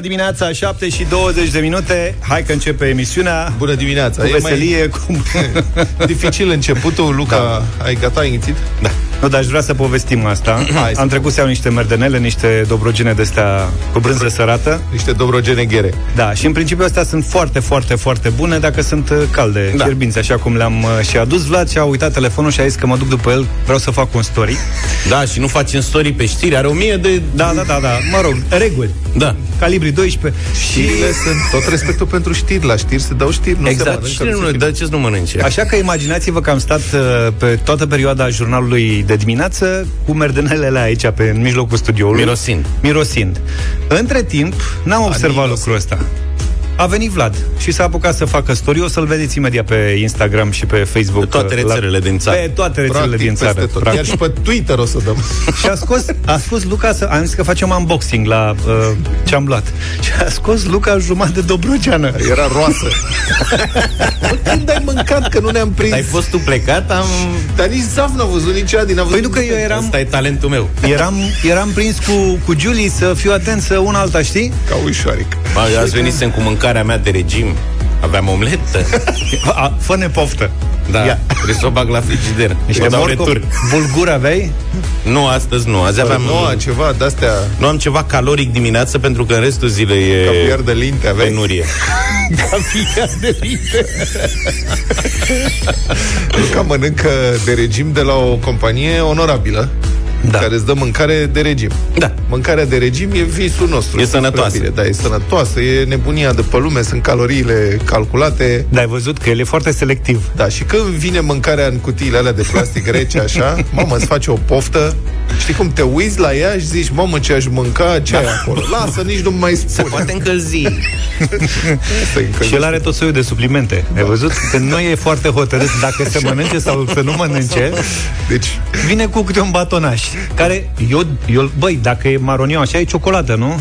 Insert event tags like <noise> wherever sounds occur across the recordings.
Bună dimineața, 7 și 20 de minute. Hai că începe emisiunea. Bună dimineața. Cu E veselie mai... cu... <laughs> Dificil începutul Luca, da. ai gata, ai înghițit? Da nu, dar aș vrea să povestim asta. <clears throat> Hai, Am trecut să iau niște merdenele, niște dobrogene de astea cu brânză sărată. Niște dobrogene ghere. Da, și în principiu astea sunt foarte, foarte, foarte bune dacă sunt uh, calde, da. fierbinți, așa cum le-am uh, și adus. Vlad și-a uitat telefonul și a zis că mă duc după el, vreau să fac un story. Da, și nu facem story pe știri, are o mie de... Da, da, da, da, mă rog, reguli. Da. Calibri 12. Știrile sunt tot respectul pentru știri. La știri se dau știri, nu exact. se mănâncă. Nu, dar ce nu mănânce? Așa că imaginați-vă că am stat uh, pe toată perioada jurnalului de dimineață cu merdenelele aici, pe, în mijlocul studioului. Mirosind. Mirosind. Între timp, n-am observat lucrul ăsta a venit Vlad și s-a apucat să facă story. O să-l vedeți imediat pe Instagram și pe Facebook. Pe toate rețelele la, din țară. Pe toate rețelele practic, din țară. Tot. Chiar și pe Twitter o să dăm. <laughs> și a scos, a spus Luca, să, am zis că facem unboxing la uh, ce am luat. <laughs> Și a scos Luca jumătate de dobrogeană. Era roasă. Bă, <laughs> când ai mâncat, că nu ne-am prins? Ai fost tu plecat, am... Dar nici Zaf n-a văzut, nici Adi n-a văzut. Păi nu că eu eram... Asta e talentul meu. Eram, eram prins cu, cu Julie să fiu atent să una alta, știi? Ca ușoaric. Ba, azi venisem cu mâncarea mea de regim Aveam omletă. <laughs> Fă-ne poftă. Da, Ia. trebuie să o bag la frigider. Niște morcov, bulgur aveai? Nu, astăzi nu. Azi aveam... Nu, ceva de-astea... Nu am ceva caloric dimineață pentru că în restul zilei e... Caviar de linte aveai? Penurie. <laughs> Caviar de linte. <laughs> Luca mănâncă de regim de la o companie onorabilă da. care îți dă mâncare de regim. Da. Mâncarea de regim e visul nostru. E sănătoasă. Bine. Da, e sănătoasă, e nebunia de pe lume, sunt caloriile calculate. Da, ai văzut că el e foarte selectiv. Da, și când vine mâncarea în cutiile alea de plastic rece, așa, <laughs> mamă, îți face o poftă, știi cum te uiți la ea și zici, mamă, ce aș mânca, ce da. ai acolo? Lasă, nici nu mai spune. Se poate încălzi. <laughs> și el are tot soiul de suplimente. Da. Ai văzut? Că nu e foarte hotărât dacă se mănânce sau să nu mănânce. Deci, vine cu câte un batonaj care, eu, eu, băi, dacă e maroniu așa, e ciocolată, nu?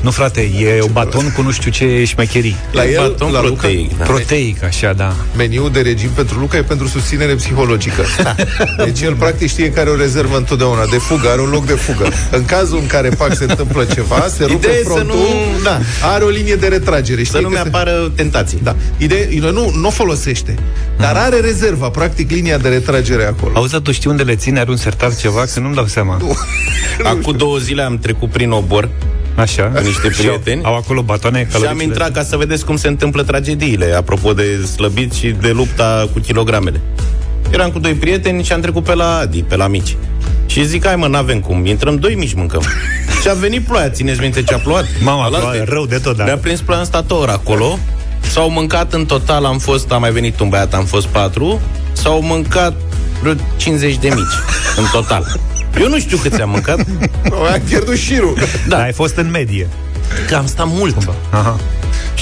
Nu, frate, e o baton cu nu știu ce șmecherii. La el, baton la proteic. Luca, da. Proteic, așa, da. Meniul de regim pentru Luca e pentru susținere psihologică. <laughs> Deci el practic știe care o rezervă întotdeauna de fugă, are un loc de fugă. În cazul în care pac se întâmplă ceva, se rupe Ideea frontul, nu... da, are o linie de retragere. Știi să nu mi-apară se... tentații. Da. Ideea, nu, nu o folosește, dar are rezerva, practic linia de retragere acolo. Auzi, tu știi unde le ține? Are un sertar ceva? Că nu-mi dau seama. Nu. Acum două zile am trecut prin obor Așa. Cu niște prieteni. Au acolo batoane Și am intrat ca să vedeți cum se întâmplă tragediile, apropo de slăbit și de lupta cu kilogramele. Eram cu doi prieteni și am trecut pe la Adi, pe la mici. Și zic, hai mă, n-avem cum, intrăm doi mici, mâncăm. și a venit ploaia, țineți minte ce a plouat? Mama, ploaie, rău de tot, da. Ne-a prins ploaia în stator acolo, s-au mâncat în total, am fost, a mai venit un băiat, am fost patru, s-au mâncat vreo 50 de mici, în total. Eu nu știu cât am mâncat. <laughs> Ai pierdut șirul. Da. Dar ai fost în medie. Că am stat mult. Aha.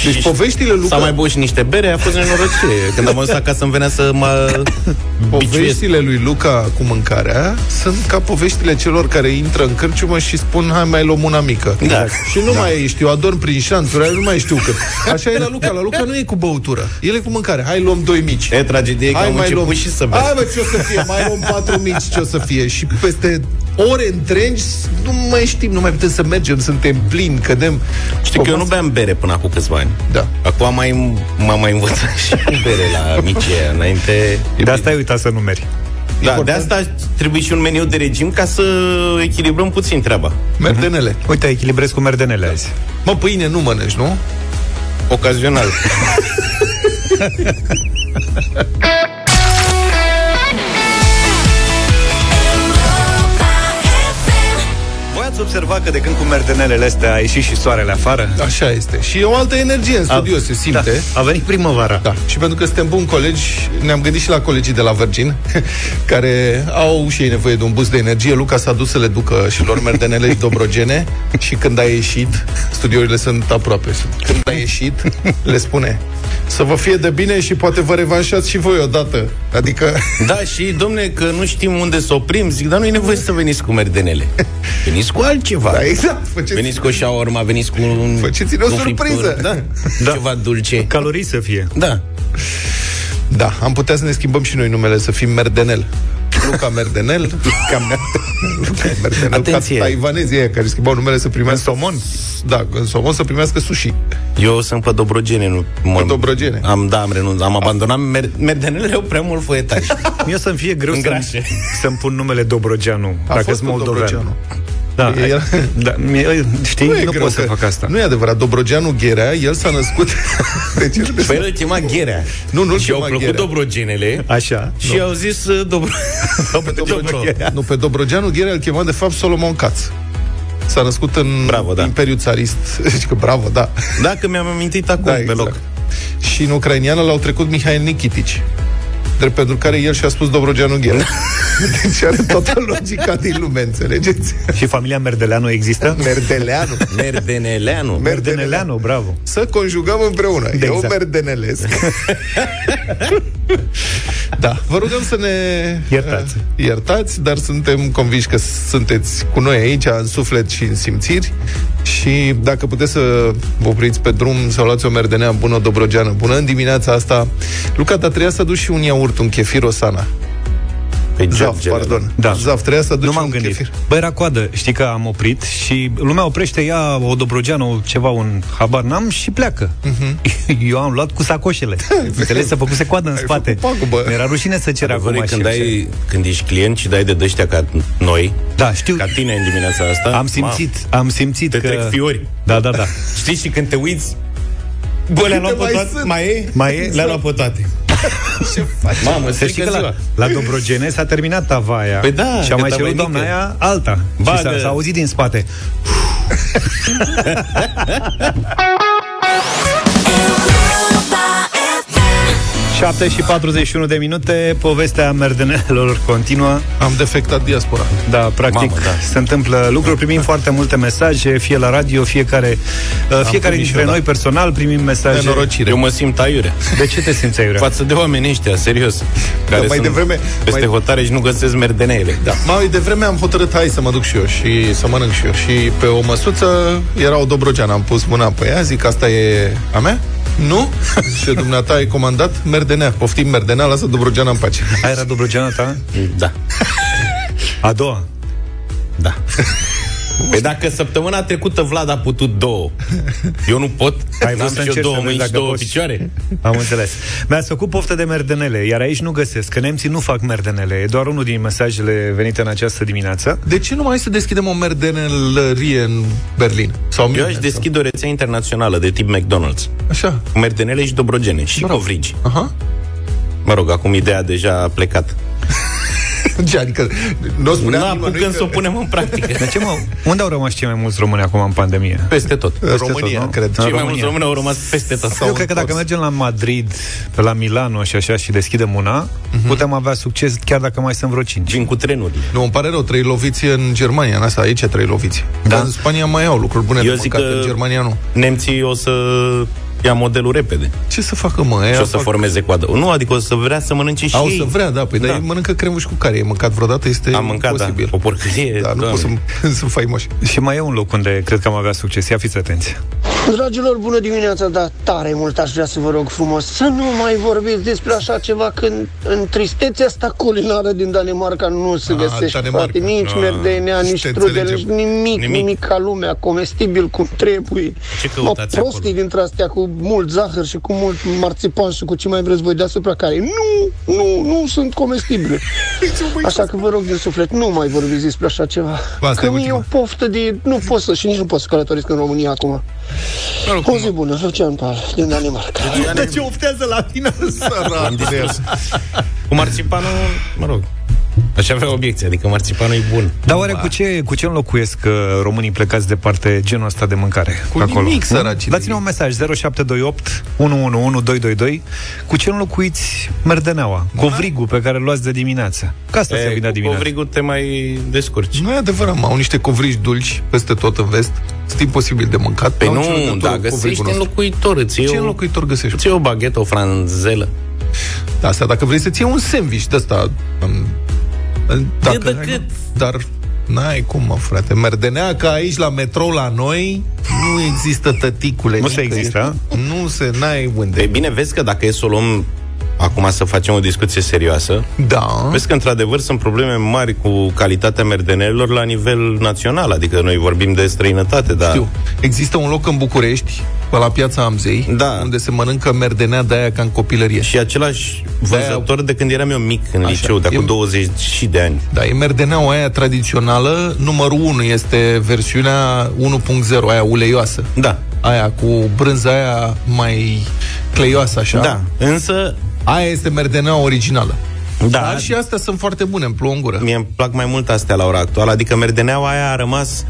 Deci și poveștile lui S-a mai băut și niște bere, a fost nenorocire. Când am ajuns acasă îmi venea să mă <laughs> Poveștile lui Luca cu mâncarea sunt ca poveștile celor care intră în cârciumă și spun hai mai luăm una mică. Da. Și nu da. mai știu, adorm prin șanțuri, nu mai știu cât. Așa e la Luca. La Luca nu e cu băutură. El e cu mâncare. Hai luăm doi mici. E tragedie că hai, am mai început luăm... și să bea. Hai bă, ce o să fie? Mai luăm patru mici, ce o să fie? Și peste ore întregi nu mai știm, nu mai putem să mergem, suntem plini, cădem. Știi că eu nu beam bere până acum câțiva ani. Da. Acum mai, m-am mai învățat <laughs> și cu bere la mici înainte. De asta ai uitat să numeri. Da, Important. de asta trebuie și un meniu de regim ca să echilibrăm puțin treaba. Merdenele. Uh-huh. Uite, echilibrez cu merdenele da. azi. Mă, pâine nu mănânci, nu? Ocazional. <laughs> observat că de când cu merdenelele astea a ieșit și soarele afară? Așa este. Și e o altă energie în studio, a, se simte. Da, a venit primăvara. Da. Și pentru că suntem buni colegi, ne-am gândit și la colegii de la Virgin, <laughs> care au și ei nevoie de un boost de energie. Luca s-a dus să le ducă și lor merdenele și <laughs> dobrogene și când a ieșit, studiourile sunt aproape, când a ieșit, <laughs> le spune să vă fie de bine și poate vă revanșați și voi odată. Adică... Da, și domne, că nu știm unde să oprim, zic, dar nu e nevoie să veniți cu merdenele. Veniți cu altceva. Da, exact. Faceți... Veniți cu o shawarma, veniți cu un... Faceți-ne o surpriză. Da. da. Ceva dulce. Calorii să fie. Da. Da, am putea să ne schimbăm și noi numele, să fim Merdenel. Luca Merdenel. Luca Merdenel. Atenție. Ca taiwanezii aia care schimbau numele să primească... În somon? Da, în somon să primească sushi. Eu sunt pe Dobrogene, nu... Mă, Pe Dobrogene? Am, da, am renunțat. Am abandonat mer- merdenele au prea mult foietaj. Mie o să-mi fie greu să-mi, Îngrașe. să-mi pun numele Dobrogeanu, A dacă fost sunt cu moldovean. Dobrogeanu. Da, Era- <laughs> da mie, știi, nu, e nu greu pot să că- fac asta. Nu e adevărat. Dobrogeanu Gherea, el s-a născut... <laughs> deci, el Păi el îl chema Gherea. Nu, nu-l Și au chema plăcut Gherea. Dobrogenele Așa. și au zis uh, Dobro... pe Dobro... Nu, pe Dobrogeanu Gherea îl chema de fapt Solomon Katz. S-a născut în Bravo, da. Imperiul Țarist. <laughs> Deci că bravo, da. Dacă mi-am amintit acum da, pe loc. Și în ucrainiană l-au trecut Mihail Nikitici. Drept pentru care el și-a spus Dobrogeanu Gherea. <laughs> deci are toată logica din lume, înțelegeți? Și familia Merdeleanu există? Merdeleanu. Merdeneleanu. Merdeneleanu, bravo. Să conjugăm împreună. Exact. Eu merdenelesc. <laughs> da, vă rugăm să ne Iertați. uh, iertați, dar suntem convinși că sunteți cu noi aici, în suflet și în simțiri. Și dacă puteți să vă opriți pe drum, să luați o merdenea bună, o dobrogeană bună, în dimineața asta, Luca, dar trebuia să aduci și un iaurt, un chefir Osana. Pe Zaf, Georgele, pardon. Da. Zaf, trebuia să aduci Nu m-am un gândit. chefir. Bă, era coadă. Știi că am oprit și lumea oprește, ia o dobrogeană, ceva, un habar n-am și pleacă. <laughs> Eu am luat cu sacoșele. <laughs> Înțeles? Să făcuse coadă în Ai spate. făcut pagubă. Mi-era rușine să cer acum Adevărul e așa. când, ai, când ești client și dai de dăștia ca noi, Da, știu. ca tine în dimineața asta, Am simțit, am simțit Te că... trec fiori. Da, da, da. Știi și când te uiți Bă, le-am luat Câte pe mai toate sunt? Mai e? Mai e? Le-am luat pe toate <laughs> Ce faci? Mamă, Să știi strică că la, ziua la Dobrogene s-a terminat tava aia Păi da, Și a că mai tava cerut e doamna mică. aia alta Bagă. Și s-a, s-a auzit din spate <laughs> 7 și 41 de minute Povestea merdenelor continuă Am defectat diaspora. Da, practic Mamă, da. se întâmplă lucruri Primim foarte multe mesaje Fie la radio, fiecare uh, Fiecare primit și dintre eu, da. noi personal primim mesaje Nenorocire. Eu mă simt aiurea De ce te simți aiurea? Față de oamenii ăștia, serios Care mai sunt devreme- peste mai- hotare și nu găsesc merdenele Da. Mai devreme am hotărât, hai să mă duc și eu și să mănânc și eu. Și pe o măsuță era o dobrogeană. Am pus mâna pe ea, zic, asta e a mea? Nu? <laughs> și dumneata ai comandat merdenea. Poftim merdenea, lasă dobrogeana în pace. Aia era Dobrogeana ta? Da, A doua da <laughs> Păi dacă săptămâna trecută Vlad a putut două Eu nu pot Ai vrut N-am să și eu încerci două să vezi mâini și dacă două poți? picioare Am înțeles. Mi-ați făcut poftă de merdenele, iar aici nu găsesc, că nemții nu fac merdenele. E doar unul din mesajele venite în această dimineață. De ce nu mai să deschidem o merdenelărie în Berlin? Sau Eu aș München, deschide o rețea internațională de tip McDonald's sau- Așa. Cu merdenele și dobrogene Și covrigi Aha. Mă rog, acum ideea deja a plecat Ce, <laughs> <laughs> adică nu Nu spunea apucăm nimănui să o punem în practică De ce, mă? Unde au rămas cei mai mulți români acum în pandemie? Peste tot În România, tot, nu? cred. În Cei mai România. mulți români au rămas peste tot Eu cred că dacă întors. mergem la Madrid, pe la Milano și așa și deschidem una, putem avea succes chiar dacă mai sunt vreo cinci. Vin cu trenuri Nu, îmi pare rău, trei loviți în Germania, în asta, aici trei loviți. Da. Dar în Spania mai au lucruri bune Eu de zic mâncat, că- în Germania nu. Nemții o să ia modelul repede Ce să facă, mă? și Aia o să fac- formeze coadă. Nu, adică o să vrea să mănânce și Au ei. să vrea, da, păi da. Da. dar ei mănâncă cremuș cu care e mâncat vreodată, este Am mâncat, posibil. da, o porcărie. Da, nu Doamne. pot să sunt faimoși. Și mai e un loc unde cred că am avea succes. Ia fiți atenți. Dragilor, bună dimineața, dar tare mult aș vrea să vă rog frumos să nu mai vorbiți despre așa ceva când în tristețea asta culinară din Danemarca nu se Ah, găsește, Danemarca. frate, nici Ah, merdenea, și nici te trudele, înțelegem. nimic, nimic, Nimic. nimic ca lumea, comestibil cum trebuie. Ce Mă, căutați prostii acolo? dintre astea cu mult zahăr și cu mult marțipan și cu ce mai vreți voi deasupra care nu, nu, nu sunt comestibile. <laughs> Așa că vă rog din suflet, nu mai vorbiți despre așa ceva. Asta e Că mie e ultima. o poftă de... Nu pot să, și nici nu pot să călătoresc în România acum. O zi bună, Lucian Pal, din Danimarca. De ce oftează la tine? Sărac de el. Cu marțipanul, mă rog, aș avea obiecție, adică marțipanul e bun. Dar oare cu ce, cu ce înlocuiesc uh, românii plecați departe genul ăsta de mâncare? Cu acolo? nimic, Nu? săracii de Dați-ne ei. un mesaj 0728 111222 Cu ce înlocuiți merdeneaua? Covrigul pe care îl luați de dimineață Ca asta se E, vinea cu dimineața covrigul te mai descurci. Nu e adevărat, mă, au niște covrigi dulci peste tot în vest. Sunt imposibil de mâncat. Păi N-au nu, nicio legătură da, cu găsești covrigul nostru. înlocuitor, îți iei Ce o, înlocuitor găsești? îți iei o baghetă, o franzelă. Da, Asta dacă vrei să-ți iei un sandwich de ăsta. Dacă, de cât? Dar N-ai cum, mă, frate. Merdenea ca aici la metrou la noi nu există tăticule. Nu se nicăieri. există, Nu se, n-ai unde. E bine, vezi că dacă e să o luăm acum să facem o discuție serioasă, Da. vezi că într-adevăr sunt probleme mari cu calitatea merdenelelor la nivel național, adică noi vorbim de străinătate, dar Știu. Există un loc în București, pe la piața Amzei, Da. unde se mănâncă merdenea de aia ca în copilărie. și același vânzător de când eram eu mic în Așa. liceu, de acum E- 20 și de ani. Da, e merdeneaua aia tradițională, numărul 1 este versiunea 1.0, aia uleioasă. Da, Aia cu brânza aia mai cleioasă așa. da, însă Aia este merdeneaua originală. da, Dar și astea sunt foarte bune, îmi plouă în gură. Mie îmi plac mai mult astea la ora actuală, adică merdeneaua aia a rămas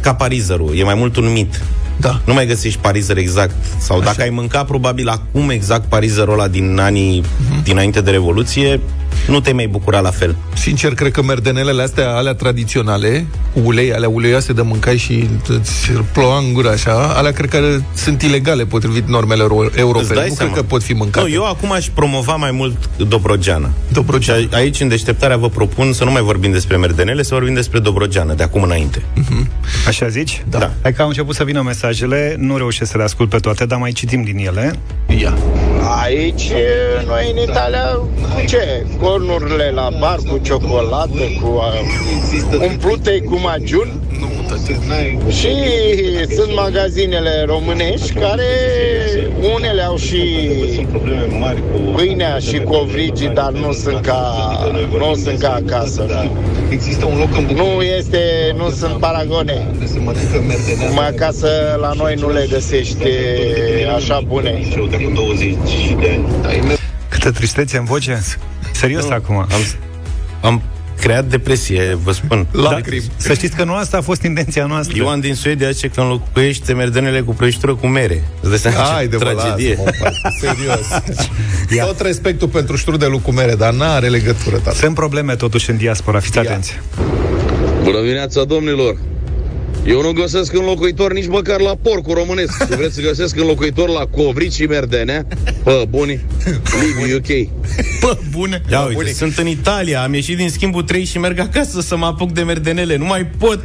ca parizerul, e mai mult un mit. Da. Nu mai găsești parizer exact. Sau Așa. dacă ai mâncat probabil acum exact parizerul ăla din anii uh-huh. dinainte de Revoluție, nu te mai bucura la fel. Sincer, cred că merdenelele astea, alea tradiționale, cu ulei, alea uleioase de mâncai și îți ploua în gură așa, alea cred că sunt ilegale potrivit normelor euro- Îți europene. dai Nu seama? cred că pot fi mâncate. Nu, eu acum aș promova mai mult Dobrogeana. Dobrogeana. Și a- aici, în deșteptarea, vă propun să nu mai vorbim despre merdenele, să vorbim despre Dobrogeana, de acum înainte. Așa zici? Da. Hai că au început să vină mesajele, nu reușesc să le ascult pe toate, dar mai citim din ele. Ia. Aici, noi în Italia, cu ce? Cornurile la bar cu ciocolată, cu uh, umplute cu magiun. Și sunt magazinele românești care unele au și pâinea și covrigii, dar nu sunt ca, nu sunt ca acasă. Există un loc în București Nu este, nu sunt paragone. unde se mănâncă merdenea. Mai acasă la noi nu le găsești așa bune. Da, e mer- Câtă tristețe în voce. Serios Nu, acum. Am, am creat depresie, vă spun. Lacrimi. Să știți că nu asta a fost intenția noastră. Ioan din Suedia zice că înlocuiește merdenele cu prăjitură cu mere. Îți dai seama ce Hai de mă, tragedie. lasă-mă, mă, serios. <laughs> Ia. Tot respectul pentru ștrudelul cu mere, dar n-are legătură, tata. Sunt probleme totuși în diaspora, fiți Ia. atenți. Bună dimineața, domnilor! Eu nu găsesc înlocuitor nici măcar la porcul românesc. <laughs> Și vreți să găsesc înlocuitor la covrici și merdenea? Pă, buni, Liviu UK. Bă, bune. Ia Bă, uite, bunic. sunt în Italia, am ieșit din schimbul 3 și merg acasă să mă apuc de merdenele. Nu mai pot.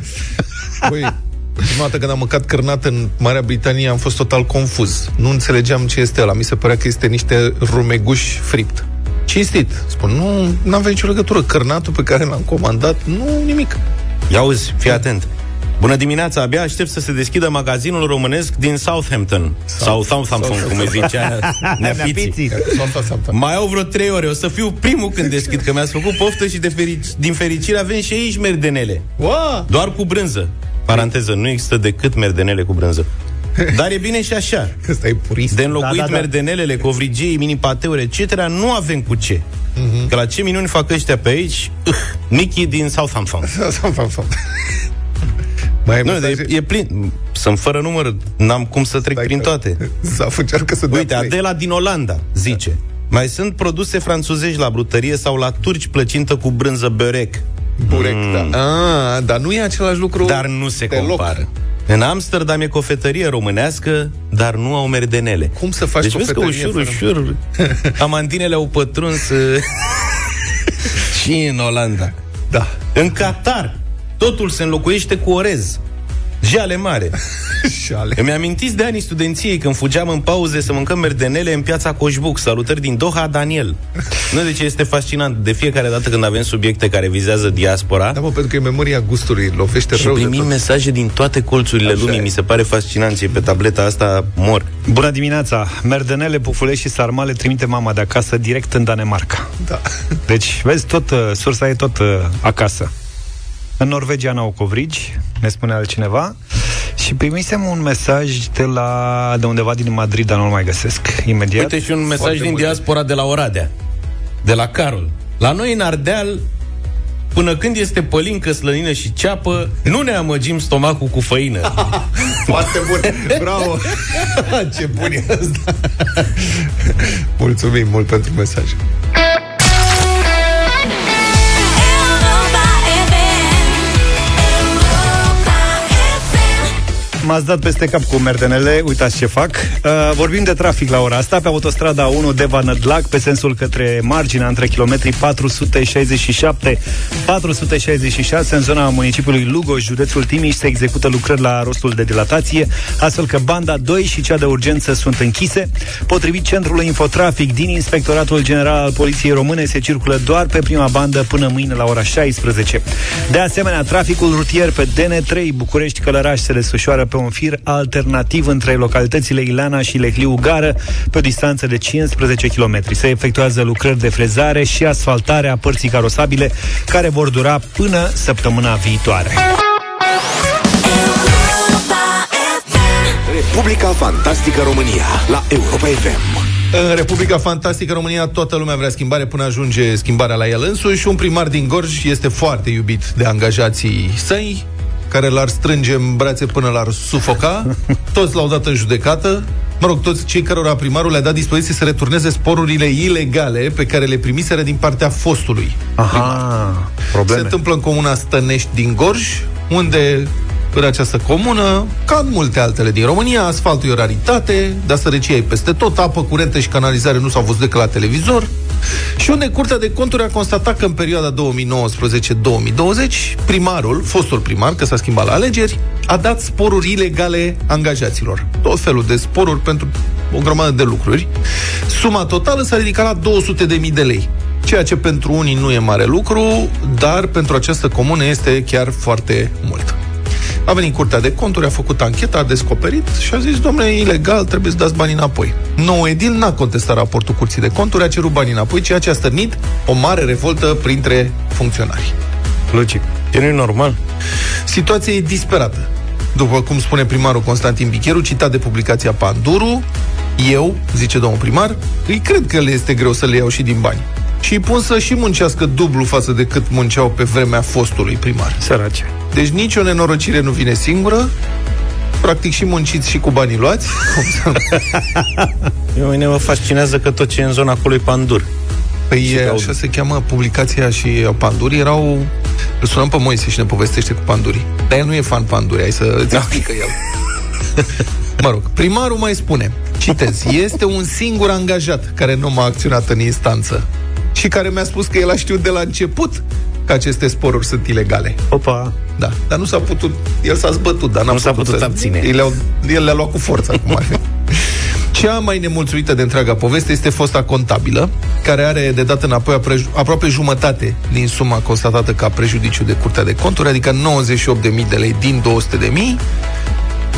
Băi, prima dată când am mâncat cărnat în Marea Britanie am fost total confuz. Nu înțelegeam ce este ăla. Mi se părea că este niște rumeguși fript. Cinstit. Spun, nu am avea nicio legătură. Cărnatul pe care l-am comandat, nu nimic. Ia uzi, fii atent. Bună dimineața, abia aștept să se deschidă magazinul românesc din Southampton. Sau Southampton, cum îi zicea <laughs> neapiții. Mai au vreo trei ore, o să fiu primul când deschid, că mi-ați făcut poftă și de ferici- din fericire avem și aici merdenele. Wow! Doar cu brânză. Paranteză, nu există decât merdenele cu brânză. Dar e bine și așa. <laughs> Ăsta e purist. De înlocuit Da, da, da, da, da. merdenelele, covrigiei, mini-pateuri, etc., nu avem cu ce. Mm-hmm. Că la ce minuni fac ăștia pe aici? Uh, Nicky din Southampton. <laughs> Mai e Nu, mesaje? de, e plin. Sunt fără număr, n-am cum să trec Stai prin că- toate. <laughs> Zaf încearcă să dea Uite, play. Adela din Olanda zice Mai sunt produse franțuzești la brutărie sau la turci plăcintă cu brânză berec, Burec, da. Ah, dar nu e același lucru dar nu se deloc. compară. În Amsterdam e cofetărie românească, dar nu au merdenele. Cum să faci deci vezi că cofetărie ușor, fără- ușor <laughs> amandinele au pătruns uh, <laughs> și în Olanda. Da. În Qatar, totul se înlocuiește cu orez. Jale mare. <laughs> Și ale. Îmi amintiți de anii studenției când fugeam în pauze să mâncăm merdenele în piața Coșbuc. Salutări din Doha, Daniel. Nu de ce este fascinant. De fiecare dată când avem subiecte care vizează diaspora, Da, mă, pentru că e memoria gustului, lovește și rău de primim tot. mesaje din toate colțurile Așa lumii. e. Mi se pare fascinant. E pe tableta asta mor. Bună dimineața! Merdenele, pufulești și sarmale trimite mama de acasă direct în Danemarca. Da. Deci, vezi, tot, uh, sursa e tot uh, acasă. În Norvegia n-au covrigi, ne spune altcineva. Și primisem un mesaj de la de undeva din Madrid, dar nu-l mai găsesc imediat. Uite și un mesaj Foarte din multe. diaspora de la Oradea. De la Carol. La noi în Ardeal, până când este pălincă, slănină și ceapă, nu ne amăgim stomacul cu făină. <laughs> Foarte bun. Bravo. <laughs> Ce bun e asta. Mulțumim mult pentru mesaj. M-ați dat peste cap cu merdenele, uitați ce fac. Uh, vorbim de trafic la ora asta, pe autostrada 1 de Vanădlac, pe sensul către marginea, între kilometrii 467 466, în zona municipiului Lugo, județul Timiș, se execută lucrări la rostul de dilatație, astfel că banda 2 și cea de urgență sunt închise. Potrivit Centrului Infotrafic din Inspectoratul General al Poliției Române, se circulă doar pe prima bandă până mâine la ora 16. De asemenea, traficul rutier pe DN3 București-Călăraș se desfășoară pe un fir alternativ între localitățile Ilana și Lehliu Gară, pe o distanță de 15 km. Se efectuează lucrări de frezare și asfaltare a părții carosabile, care vor dura până săptămâna viitoare. Republica Fantastică România la Europa FM. În Republica Fantastică România toată lumea vrea schimbare până ajunge schimbarea la el însuși. Un primar din Gorj este foarte iubit de angajații săi, care l-ar strânge în brațe până l-ar sufoca. Toți l-au dat în judecată. Mă rog, toți cei cărora primarul le-a dat dispoziție să returneze sporurile ilegale pe care le primiseră din partea fostului Aha, primar. probleme. Se întâmplă în comuna Stănești din Gorj, unde în această comună, ca în multe altele din România, asfaltul e o raritate, dar sărăcia e peste tot, apă curentă și canalizare nu s-au văzut decât la televizor, și unde Curtea de Conturi a constatat că în perioada 2019-2020, primarul, fostul primar, că s-a schimbat la alegeri, a dat sporuri ilegale angajaților. Tot felul de sporuri pentru o grămadă de lucruri. Suma totală s-a ridicat la 200.000 de lei ceea ce pentru unii nu e mare lucru, dar pentru această comună este chiar foarte mult. A venit Curtea de Conturi, a făcut ancheta, a descoperit și a zis, domnule, e ilegal, trebuie să dați banii înapoi. Nou edil n-a contestat raportul Curții de Conturi, a cerut banii înapoi, ceea ce a stârnit o mare revoltă printre funcționari. Logic. E nu normal. Situația e disperată. După cum spune primarul Constantin Bicheru, citat de publicația Panduru, eu, zice domnul primar, îi cred că le este greu să le iau și din bani. Și îi pun să și muncească dublu față de cât munceau pe vremea fostului primar. Sărace. Deci nicio nenorocire nu vine singură, practic și munciți și cu banii luați. <laughs> Pe mine mă fascinează că tot ce e în zona acolo e pandur. Păi Și e, că au- așa se cheamă publicația și Panduri erau... Îl sunăm pe Moise și ne povestește cu Panduri. Dar el nu e fan Panduri, hai să îți explică el. <laughs> Mă rog, primarul mai spune, citez, este un singur angajat care nu m-a acționat în instanță și care mi-a spus că el a știut de la început că aceste sporuri sunt ilegale. Opa. Da, dar nu s-a putut, el s-a zbătut, dar n-a Nu s-a putut să- abține. El, le-au, el le-a luat cu forța, cum ar <laughs> fi. Cea mai nemulțumită de întreaga poveste este fosta contabilă, care are de dat înapoi apre- aproape jumătate din suma constatată ca prejudiciu de Curtea de Conturi, adică 98.000 de lei din 200.000.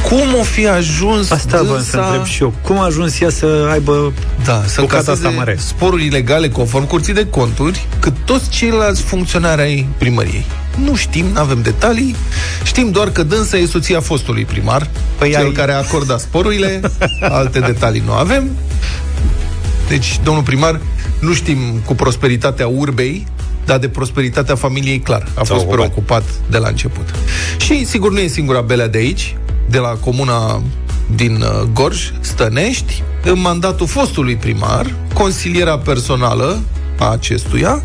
Cum o fi ajuns Asta vă să întreb și eu. Cum a ajuns ea să aibă da, să bucata asta încaseze mare? sporuri ilegale conform curții de conturi, cât toți ceilalți funcționari ai primăriei. Nu știm, nu avem detalii, știm doar că dânsa e soția fostului primar, păi Păi cel ai- care a acordat sporurile, alte detalii nu avem. Deci, domnul primar, nu știm cu prosperitatea urbei, dar de prosperitatea familiei, clar. A fost ocupat. preocupat de la început. Și, sigur, nu e singura belea de aici, de la comuna din uh, Gorj, Stănești, în mandatul fostului primar, consiliera personală a acestuia,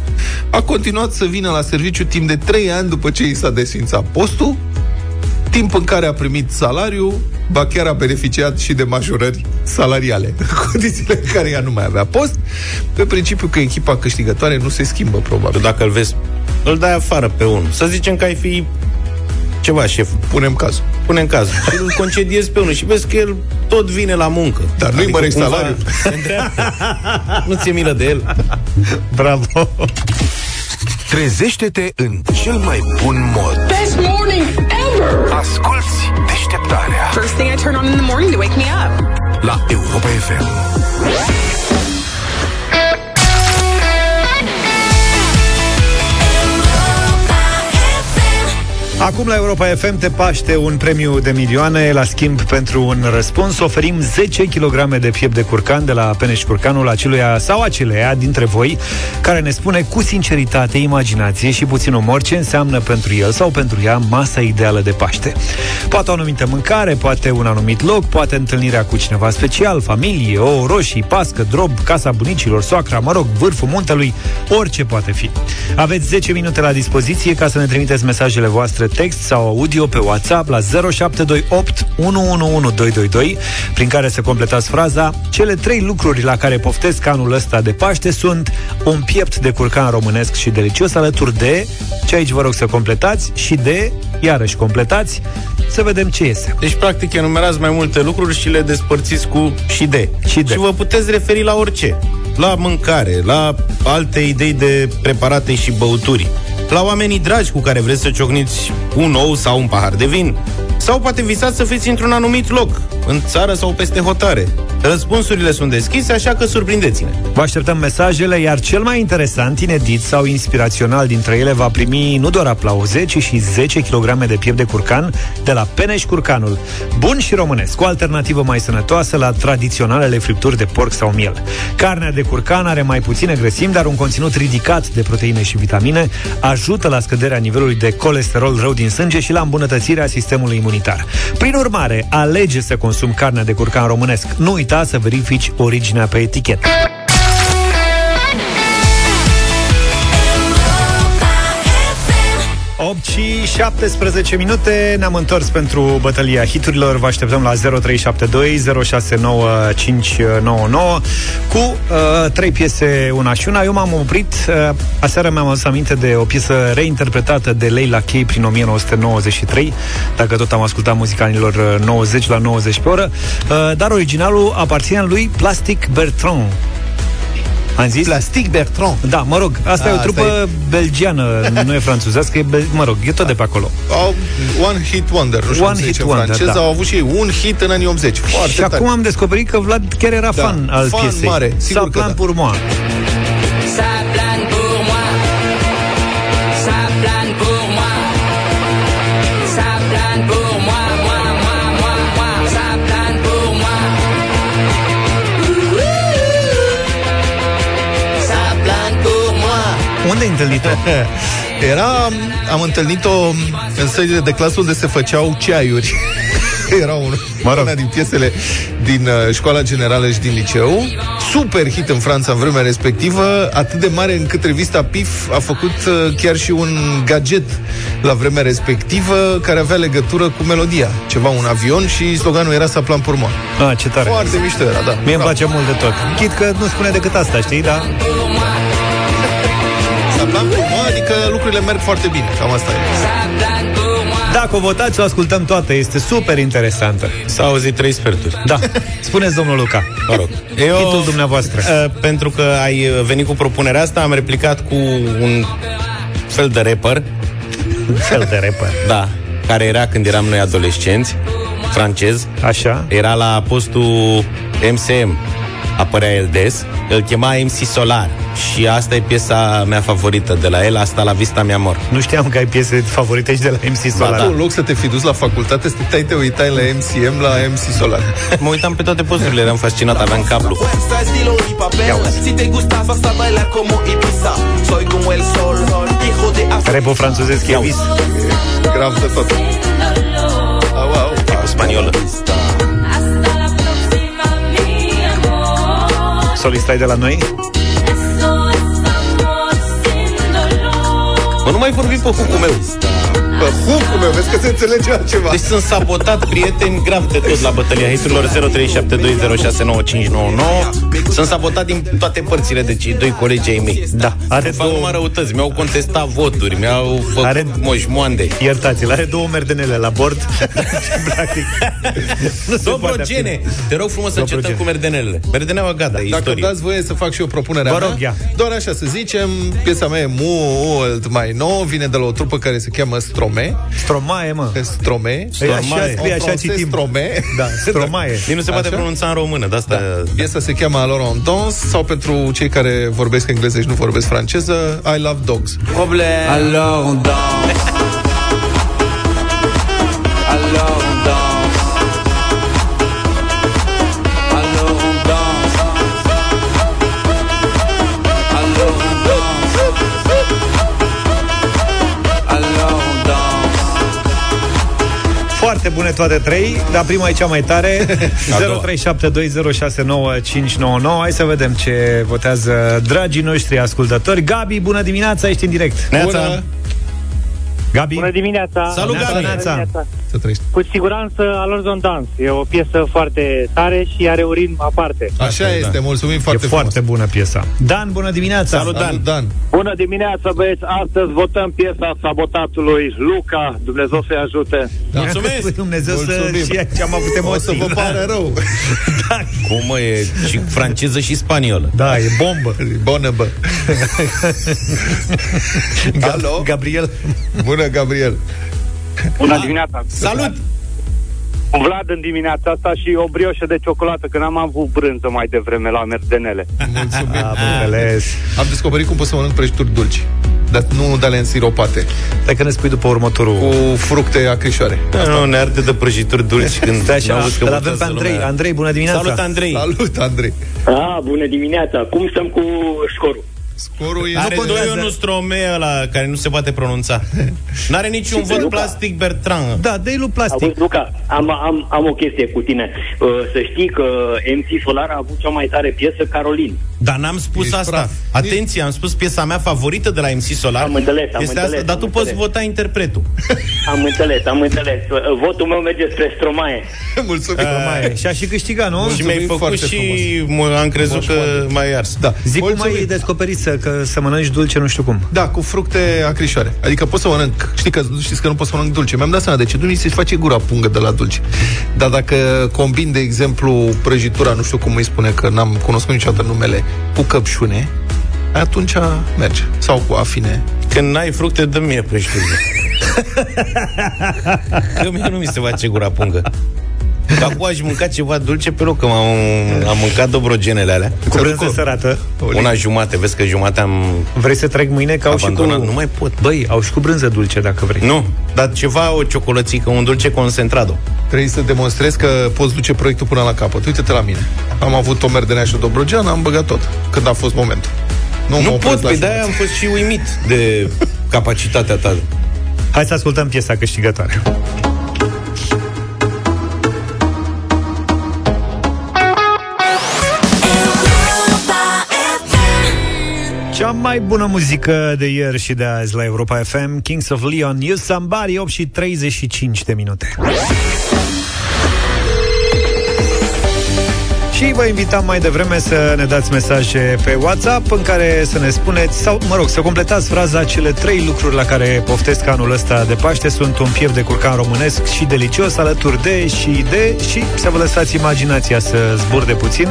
a continuat să vină la serviciu timp de 3 ani după ce i s-a desfințat postul, timp în care a primit salariu, ba chiar a beneficiat și de majorări salariale, <laughs> în condițiile în care ea nu mai avea post, pe principiu că echipa câștigătoare nu se schimbă, probabil. Dacă îl vezi, îl dai afară pe unul. Să zicem că ai fi ceva șef. Punem cazul. Punem cazul. <laughs> Și îl concediezi pe unul și vezi că el tot vine la muncă. Dar nu-i mărești cumva salariul. se îndreaptă. Nu ți-e milă de el. <laughs> Bravo! Trezește-te în cel mai bun mod. Best morning ever! Asculți deșteptarea First thing I turn on in the morning to wake me up. la Europa FM. Acum la Europa FM te paște un premiu de milioane la schimb pentru un răspuns. Oferim 10 kg de piept de curcan de la Peneș Curcanul aceluia sau aceleia dintre voi care ne spune cu sinceritate, imaginație și puțin umor ce înseamnă pentru el sau pentru ea masa ideală de Paște. Poate o anumită mâncare, poate un anumit loc, poate întâlnirea cu cineva special, familie, o roșii, pască, drob, casa bunicilor, soacra, mă rog, vârful muntelui, orice poate fi. Aveți 10 minute la dispoziție ca să ne trimiteți mesajele voastre text sau audio pe WhatsApp la 0728 111222, prin care să completați fraza Cele trei lucruri la care poftesc anul ăsta de Paște sunt un piept de curcan românesc și delicios alături de, ce aici vă rog să completați, și de, iarăși completați, să vedem ce iese. Deci, practic, enumerați mai multe lucruri și le despărțiți cu și de. Și de. Și vă puteți referi la orice. La mâncare, la alte idei de preparate și băuturi, la oamenii dragi cu care vreți să ciocniți un ou sau un pahar de vin. Sau poate visați să fiți într-un anumit loc, în țară sau peste hotare. Răspunsurile sunt deschise, așa că surprindeți-ne. Vă așteptăm mesajele, iar cel mai interesant, inedit sau inspirațional dintre ele va primi nu doar aplauze, ci și 10 kg de piept de curcan de la Peneș Curcanul. Bun și românesc, o alternativă mai sănătoasă la tradiționalele fripturi de porc sau miel. Carnea de curcan are mai puține grăsimi, dar un conținut ridicat de proteine și vitamine, ajută la scăderea nivelului de colesterol rău din sânge și la îmbunătățirea sistemului imunitar. Prin urmare, alege să consumi carnea de curcan românesc. Nu uita să verifici originea pe etichetă. 8 și 17 minute Ne-am întors pentru bătălia hiturilor. Vă așteptăm la 0372 069599 Cu uh, trei piese una și una. Eu m-am oprit uh, Aseară mi-am adus aminte de o piesă reinterpretată De Leila Kay prin 1993 Dacă tot am ascultat muzica anilor 90 la 90 pe oră. Uh, Dar originalul aparține lui Plastic Bertrand am zis? Plastic Bertrand. Da, mă rog, asta A, e o asta trupă belgiană, <laughs> nu e franțuzească, e bel- mă rog, e tot de pe acolo. Au one hit wonder, nu știu One cum se hit zice în wonder, franceză, da. au avut și ei un hit în anii 80. Foarte și tare. acum am descoperit că Vlad chiar era Da, fan al fan piesei. mare, sigur Sa că plan da. pour moi. Unde ai întâlnit-o? <laughs> Era, am întâlnit-o în sălile de clasă unde se făceau ceaiuri. <laughs> Era un, Mă rog. una din piesele din uh, școala generală și din liceu. Super hit în Franța în vremea respectivă, atât de mare încât revista PIF a făcut uh, chiar și un gadget la vremea respectivă care avea legătură cu melodia. Ceva, un avion și sloganul era Sa plan pour moi. Ah, ce tare. Foarte mișto era, da. Mie îmi Bravo. place mult de tot. Chit că nu spune decât asta, știi, da? Sa plan pour moi, adică lucrurile merg foarte bine. Cam asta e. Dacă o votați, o ascultăm toată. Este super interesantă. S-au auzit trei sferturi. Da. Spuneți, domnul Luca. Mă rog. Eu, Hitul dumneavoastră. Uh, pentru că ai venit cu propunerea asta, am replicat cu un fel de rapper, Un fel de rapper. da, care era când eram noi adolescenți, francez, Așa? era la postul MCM, apărea el des, îl chema MC Solar și asta e piesa mea favorită de la el, asta la Vista mi amor. Nu știam că ai piese favorite și de la MC Ba, Solar. tu, în loc să te fi dus la facultate, stăteai, te uitai la MCM, la MC Solar. Mă uitam pe toate posturile, eram fascinat, aveam cablu. Fuerza, estilo y papel. Si te gusta, vas a bailar como Ibiza. Soy como el sol, hijo de África. Repul franțuzesc e vis. Grav de tot. Au, au. E cu spaniolă. Solista de la noi? Mă, nu mai vorbi pe hucul meu. Bă, hucul meu, vezi că se înțelege altceva. Deci sunt sabotat prieteni grav de tot la bătălia hiturilor 0372069599. Sunt sabotat din toate părțile de cei doi colegi ai mei. Da. Are Fac două... numai răutăți, mi-au contestat voturi, mi-au făcut Are- Are... moșmoande. Iertați-l, are două merdenele la bord. <laughs> Practic. nu se poate Dobrogene, te rog frumos să încetăm Dobrogene. cu merdenelele. Merdeneaua gata, e Dacă îmi istorie. dați voie să fac și o propunere Vă a mea, rog, ia. doar așa să zicem, piesa mea e mult mai nouă, vine de la o trupă care se cheamă Strome. Stromae, mă. Strome. Păi așa scrie, așa En français, citim. Strome. Da, Stromae. Nici nu se poate Așa? pronunța în română, de asta... Da. Piesa se cheamă Alors on danse sau pentru cei care vorbesc engleză și nu vorbesc franceză, I love dogs. Alors on danse. Foarte bune toate trei, dar prima e cea mai tare. <laughs> A doua. 0372069599. Hai să vedem ce votează dragii noștri ascultători. Gabi, bună dimineața, ești în direct. Neața. Bună. Gabi? Bună dimineața! Salut, Bună Gabi! dimineața! Să trăiești. Cu siguranță Alors on Dance. E o piesă foarte tare și are un ritm aparte. Așa este, mulțumim E foarte foarte frumos. bună piesa. Dan, bună dimineața! Salut, Dan. Salut, Dan. Bună dimineața, băieți! Astăzi votăm piesa sabotatului Luca. Dumnezeu să-i ajute. Mulțumesc! Dumnezeu să Mulțumim. și aici am avut O să emoții. vă pare rău. Cum mă, e și franceză și spaniolă. Da, e bombă. Bună, bă. <laughs> Alo? Gabriel. Bună, Gabriel. Bună dimineața! Salut! Vlad în dimineața asta și o brioșă de ciocolată, că n-am avut brânză mai devreme la merdenele. <laughs> Mulțumim. Am înțeles. Am descoperit cum pot să mănânc prăjituri dulci. Dar nu de ale însiropate. Stai că ne spui după următorul. Cu fructe acrișoare. Da, nu, ne arde de prăjituri dulci când <laughs> Stai așa, n-auzi că îl avem pe votează Andrei. lumea. Andrei, bună dimineața! Salut, Andrei! Salut, Andrei. Ah, bună dimineața! Cum stăm cu scorul? Scorul e... Are contează. doi Stromee ăla care nu se poate pronunța. N-are niciun vot Luca. plastic Bertrand. Da, dă-i lui plastic. Auzi, Luca, am, am, am o chestie cu tine. Uh, să știi că MC Solar a avut cea mai tare piesă, Carolin. Dar n-am spus Ești asta. praf. Atenție, am spus piesa mea favorită de la MC Solar. Am înțeles, am este înțeles, asta, dar am tu poți înțeles. vota interpretul. Am înțeles, am înțeles. Uh, Votul meu merge spre Stromae. <laughs> Mulțumim. Mai, și a și câștigat, nu? și mi-ai făcut foarte și frumos. m- am crezut că mai ars. Da. Zic cum Mulțumim. ai descoperit să, că să mănânci dulce, nu știu cum. Da, cu fructe acrișoare. Adică pot să mănânc, știi că știți că nu pot să mănânc dulce. Mi-am dat seama de ce nu se face gura pungă de la dulce. Dar dacă combin, de exemplu, prăjitura, nu știu cum îi spune, că n-am cunoscut niciodată numele, cu căpșune, atunci merge. Sau cu afine. Când n-ai fructe, dă mie prăjiturile. <laughs> că mie nu mi se face gura pungă. Că acum aș mânca ceva dulce pe loc, că m-am, am mâncat dobrogenele alea. Cu brânză sărată. Una jumate, vezi că jumate am... Vrei să trec mâine? Că au și cu... Abandonat, nu mai pot. Băi, au și cu brânză dulce, dacă vrei. Nu, dar ceva, o ciocolățică, un dulce concentrat Trebuie să demonstrezi că poți duce proiectul până la capăt. Uite-te la mine. Am avut o merdenea și o dobrogeană, am băgat tot. Când a fost momentul. Nu, mă Nu opresc pot, la pe jumătate. de-aia am fost și uimit de capacitatea ta. Hai să ascultăm piesa câștigătoare. Mai bună muzică de ieri și de azi la Europa FM Kings of Leon, You Somebody 8 și 35 de minute Și vă invitam mai devreme să ne dați mesaje pe WhatsApp în care să ne spuneți, sau mă rog, să completați fraza cele trei lucruri la care poftesc anul ăsta de Paște sunt un piept de curcan românesc și delicios, alături de și de și să vă lăsați imaginația să zburde puțin.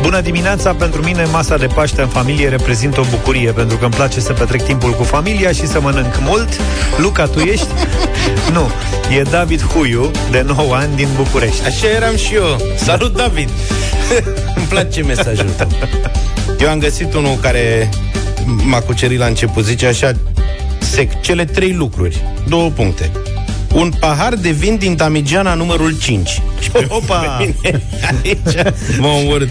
Bună dimineața, pentru mine masa de Paște în familie reprezintă o bucurie, pentru că îmi place să petrec timpul cu familia și să mănânc mult. Luca, tu ești? <laughs> nu, e David Huiu, de 9 ani, din București. Așa eram și eu. Salut, David! <laughs> Îmi place mesajul tău. Eu am găsit unul care m-a cucerit la început. Zice așa, sec, cele trei lucruri. Două puncte. Un pahar de vin din Damigiana numărul 5. Și pe Opa! pe mine, aici mă omorât.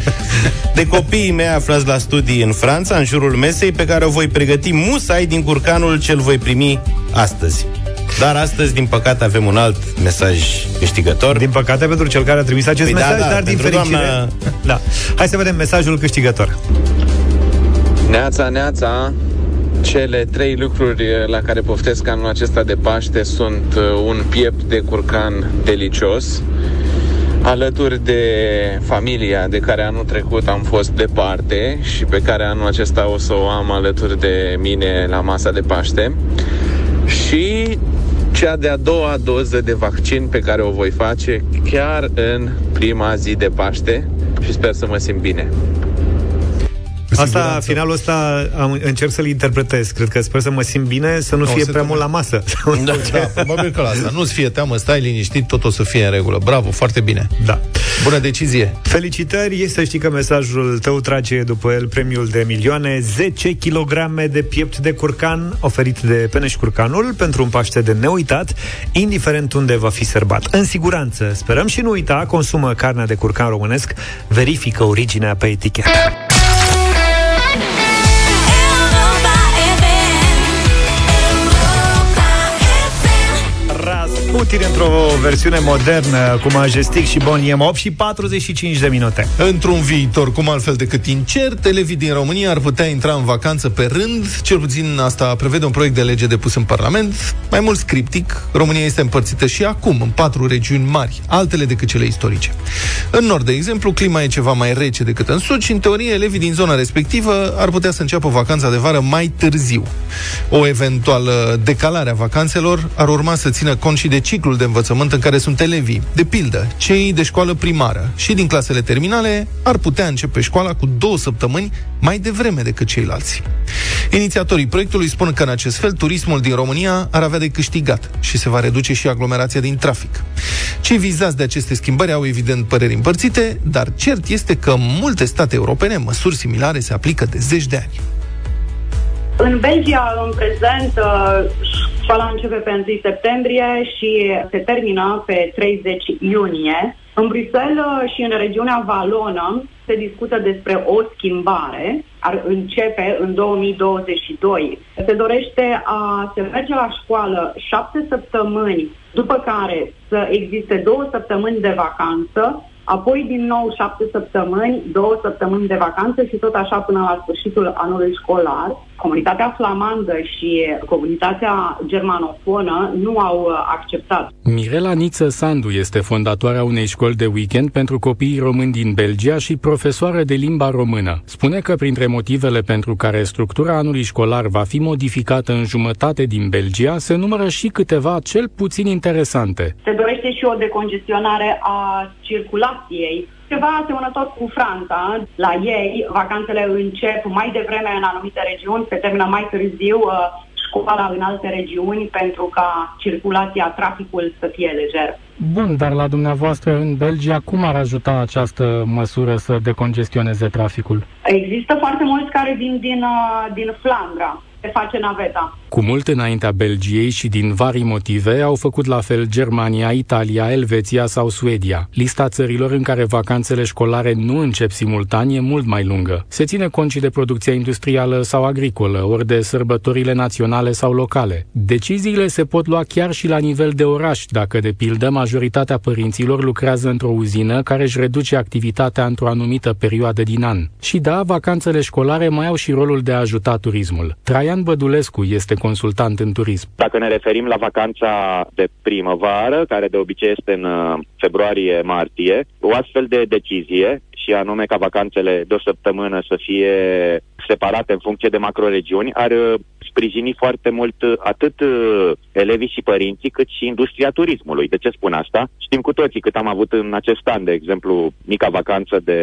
De copiii mei aflați la studii în Franța, în jurul mesei, pe care o voi pregăti musai din curcanul ce-l voi primi astăzi. Dar astăzi, din păcate, avem un alt mesaj câștigător. Din păcate pentru cel care a trimis acest Păi da, mesaj, da, dar din pentru fericire... doamna- <laughs> Da. Hai să vedem mesajul câștigător. Neața, neața, cele trei lucruri la care poftesc anul acesta de Paște sunt uh, un piept de curcan delicios, alături de familia de care anul trecut am fost departe și pe care anul acesta o să o am alături de mine la masa de Paște și cea de-a doua doză de vaccin pe care o voi face chiar în prima zi de Paște și sper să mă simt bine. Asta, finalul ăsta, am, încerc să-l interpretez. Cred că sper să mă simt bine, să nu O fie să prea te- mult la masă. <laughs> Da, da, probabil că la asta. Nu-ți fie teamă, stai liniștit, tot o să fie în regulă. Bravo, foarte bine. Da. Bună decizie. Felicitări, să știi că mesajul tău trage după el premiul de milioane 10 kg de piept de curcan oferit de Peneș Curcanul pentru un Paște de neuitat, indiferent unde va fi sărbat. În siguranță, sperăm și nu uita, consumă carnea de curcan românesc, verifică originea pe etichetă. Putin într-o versiune modernă cu Majestic și Boniem 8 și 45 de minute. Într-un viitor, cum altfel decât incert, elevii din România ar putea intra în vacanță pe rând, cel puțin asta prevede un proiect de lege depus în Parlament. Mai mult scriptic, România este împărțită și acum în patru regiuni mari, altele decât cele istorice. În nord, de exemplu, clima e ceva mai rece decât în sud și, în teorie, elevii din zona respectivă ar putea să înceapă vacanța de vară mai târziu. O eventuală decalare a vacanțelor ar urma să țină cont și de ciclul de învățământ în care sunt elevii. De pildă, cei de școală primară și din clasele terminale ar putea începe școala cu două săptămâni mai devreme decât ceilalți. Inițiatorii proiectului spun că în acest fel turismul din România ar avea de câștigat și se va reduce și aglomerația din trafic. Cei vizați de aceste schimbări au evident păreri împărțite, dar cert este că în multe state europene măsuri similare se aplică de zeci de ani. În Belgia, în prezent, uh, școala începe pe 1 septembrie și se termină pe 30 iunie. În Bruxelles și în regiunea Valonă se discută despre o schimbare, ar începe în 2022. Se dorește a se merge la școală șapte săptămâni, după care să existe două săptămâni de vacanță, apoi din nou șapte săptămâni, două săptămâni de vacanță și tot așa până la sfârșitul anului școlar. Comunitatea flamandă și comunitatea germanofonă nu au uh, acceptat. Mirela Niță Sandu este fondatoarea unei școli de weekend pentru copiii români din Belgia și profesoară de limba română. Spune că printre motivele pentru care structura anului școlar va fi modificată în jumătate din Belgia se numără și câteva cel puțin interesante. Se dorește și o decongestionare a circulației ceva asemănător cu Franța. La ei, vacanțele încep mai devreme în anumite regiuni, se termină mai târziu uh, școala în alte regiuni pentru ca circulația, traficul să fie lejer. Bun, dar la dumneavoastră în Belgia, cum ar ajuta această măsură să decongestioneze traficul? Există foarte mulți care vin din, uh, din Flandra se face naveta. Cu mult înaintea Belgiei și din vari motive au făcut la fel Germania, Italia, Elveția sau Suedia. Lista țărilor în care vacanțele școlare nu încep simultan e mult mai lungă. Se ține cont și de producția industrială sau agricolă, ori de sărbătorile naționale sau locale. Deciziile se pot lua chiar și la nivel de oraș, dacă, de pildă, majoritatea părinților lucrează într-o uzină care își reduce activitatea într-o anumită perioadă din an. Și da, vacanțele școlare mai au și rolul de a ajuta turismul. Traian Traian Bădulescu este consultant în turism. Dacă ne referim la vacanța de primăvară, care de obicei este în uh, februarie-martie, o astfel de decizie și anume ca vacanțele de o săptămână să fie separate în funcție de macroregiuni, ar uh, sprijini foarte mult uh, atât uh, elevii și părinții, cât și industria turismului. De ce spun asta? Știm cu toții cât am avut în acest an, de exemplu, mica vacanță de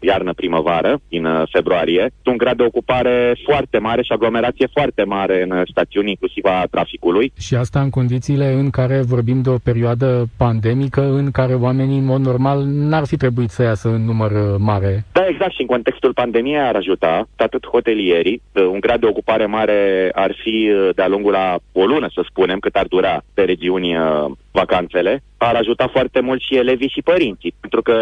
iarnă-primăvară, în februarie, un grad de ocupare foarte mare și aglomerație foarte mare în stațiuni, inclusiv a traficului. Și asta în condițiile în care vorbim de o perioadă pandemică, în care oamenii, în mod normal, n-ar fi trebuit să iasă în număr mare. Da, exact. Și în contextul pandemiei ar ajuta atât hotelierii, un grad de ocupare mare ar fi de-a lungul la o lună, să spunem, cât ar dura pe regiuni vacanțele, ar ajuta foarte mult și elevii și părinții, pentru că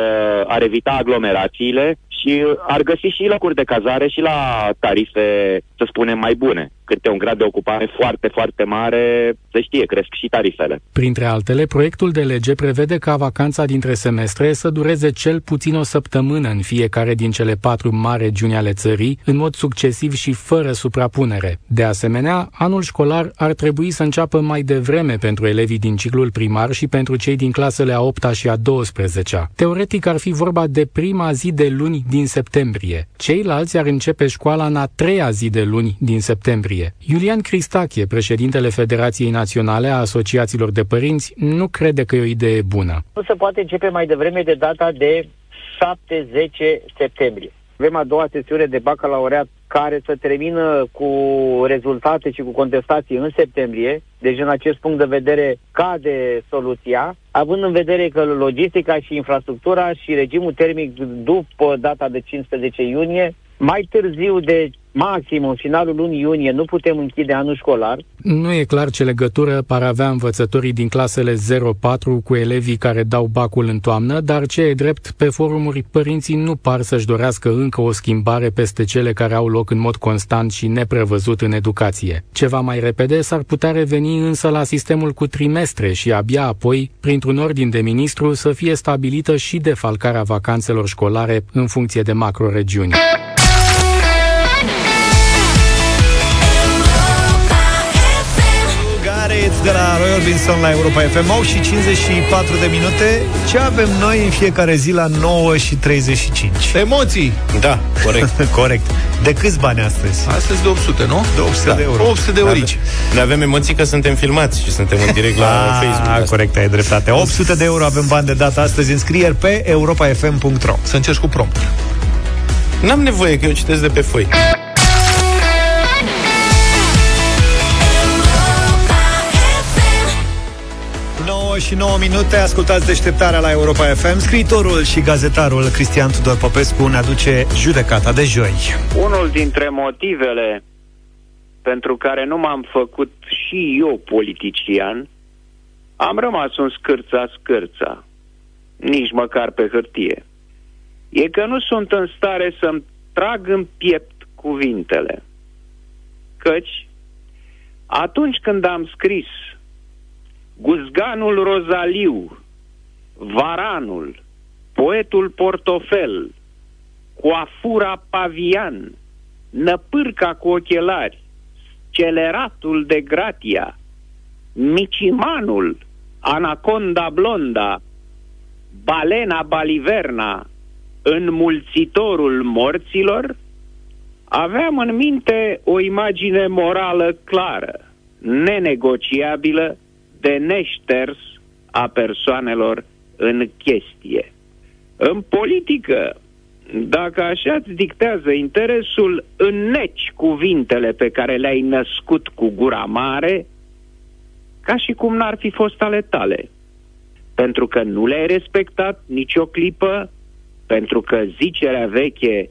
ar evita aglomerațiile și ar găsi și locuri de cazare și la tarife, să spunem, mai bune. Câte un grad de ocupare foarte, foarte mare, se știe, cresc și tarifele. Printre altele, proiectul de lege prevede ca vacanța dintre semestre să dureze cel puțin o săptămână în fiecare din cele patru mari regiuni ale țării, în mod succesiv și fără suprapunere. De asemenea, anul școlar ar trebui să înceapă mai devreme pentru elevii din ciclul primar și pentru cei din clasele a 8 și a 12 Teoretic ar fi vorba de prima zi de luni din septembrie. Ceilalți ar începe școala în a treia zi de luni din septembrie. Iulian Cristache, președintele Federației Naționale a Asociațiilor de Părinți, nu crede că e o idee bună. Nu se poate începe mai devreme de data de 7-10 septembrie. Avem a doua sesiune de bacalaureat care să termină cu rezultate și cu contestații în septembrie. Deci, în acest punct de vedere, cade soluția, având în vedere că logistica și infrastructura și regimul termic după data de 15 iunie, mai târziu de maxim în finalul lunii iunie nu putem închide anul școlar. Nu e clar ce legătură par avea învățătorii din clasele 0-4 cu elevii care dau bacul în toamnă, dar ce e drept, pe forumuri părinții nu par să-și dorească încă o schimbare peste cele care au loc în mod constant și neprevăzut în educație. Ceva mai repede s-ar putea reveni însă la sistemul cu trimestre și abia apoi, printr-un ordin de ministru, să fie stabilită și defalcarea vacanțelor școlare în funcție de macroregiuni. De la Roy Orbison la Europa FM 8 și 54 de minute Ce avem noi în fiecare zi la 9 și 35? Emoții Da, corect <laughs> Corect De câți bani astăzi? Astăzi de 800, nu? De 800 Da, de euro 800 de eurici. Ne avem emoții că suntem filmați și suntem în direct la <laughs> Ah, Facebook. Asta. corect, ai dreptate 800 de euro avem bani de dată astăzi Înscrieri pe europafm.ro Să încerci cu prompt N-am nevoie, că eu citesc de pe foi. 9 și 9 minute, ascultați deșteptarea la Europa FM. Scriitorul și gazetarul Cristian Tudor Popescu ne aduce judecata de joi. Unul dintre motivele pentru care nu m-am făcut și eu politician, am rămas un scârța scârța, nici măcar pe hârtie. E că nu sunt în stare să-mi trag în piept cuvintele. Căci, atunci când am scris Guzganul Rozaliu, Varanul, Poetul Portofel, Coafura Pavian, Năpârca cu ochelari, Celeratul de Gratia, Micimanul, Anaconda Blonda, Balena Baliverna, Înmulțitorul morților, aveam în minte o imagine morală clară, nenegociabilă, de neșters a persoanelor în chestie. În politică, dacă așa îți dictează interesul, înneci cuvintele pe care le-ai născut cu gura mare, ca și cum n-ar fi fost ale tale. Pentru că nu le-ai respectat nicio clipă, pentru că zicerea veche,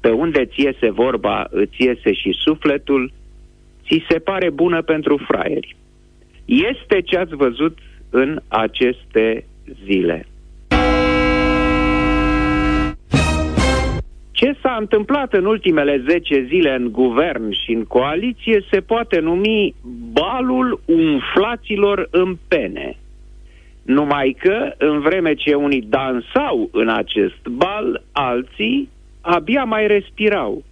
pe unde ți iese vorba, îți iese și sufletul, ți se pare bună pentru fraieri. Este ce ați văzut în aceste zile. Ce s-a întâmplat în ultimele 10 zile în guvern și în coaliție se poate numi balul umflaților în pene. Numai că, în vreme ce unii dansau în acest bal, alții abia mai respirau.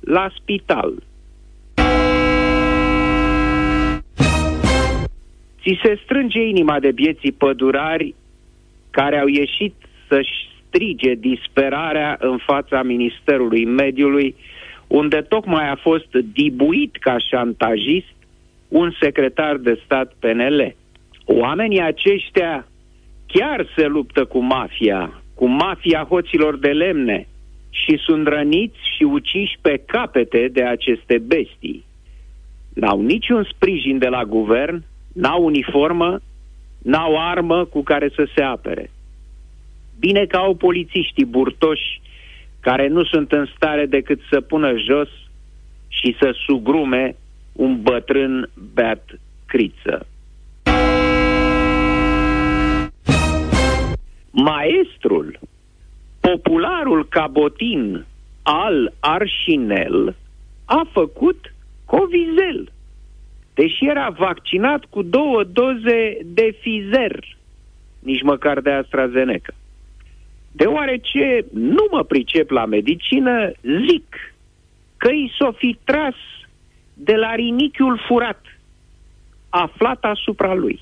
La spital. Ți se strânge inima de bieții pădurari care au ieșit să-și strige disperarea în fața Ministerului Mediului, unde tocmai a fost dibuit ca șantajist un secretar de stat PNL. Oamenii aceștia chiar se luptă cu mafia, cu mafia hoților de lemne și sunt răniți și uciși pe capete de aceste bestii. N-au niciun sprijin de la guvern, n-au uniformă, n-au armă cu care să se apere. Bine că au polițiștii burtoși care nu sunt în stare decât să pună jos și să sugrume un bătrân beat criță. Maestrul, popularul cabotin al Arșinel, a făcut covizel, deși era vaccinat cu două doze de fizer, nici măcar de AstraZeneca. Deoarece nu mă pricep la medicină, zic că i s-o fi tras de la rinichiul furat, aflat asupra lui.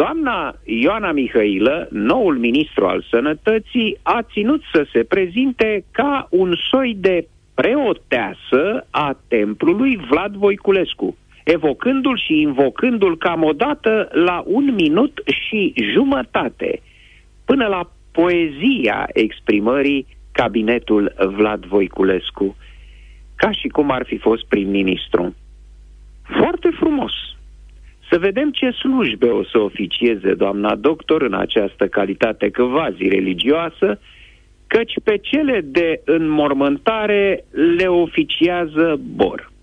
Doamna Ioana Mihailă, noul ministru al sănătății, a ținut să se prezinte ca un soi de preoteasă a templului Vlad Voiculescu, evocându-l și invocându-l cam odată la un minut și jumătate, până la poezia exprimării cabinetul Vlad Voiculescu, ca și cum ar fi fost prim-ministru. Foarte frumos. Să vedem ce slujbe o să oficieze doamna doctor în această calitate quasi religioasă, căci pe cele de înmormântare le oficiază Bor.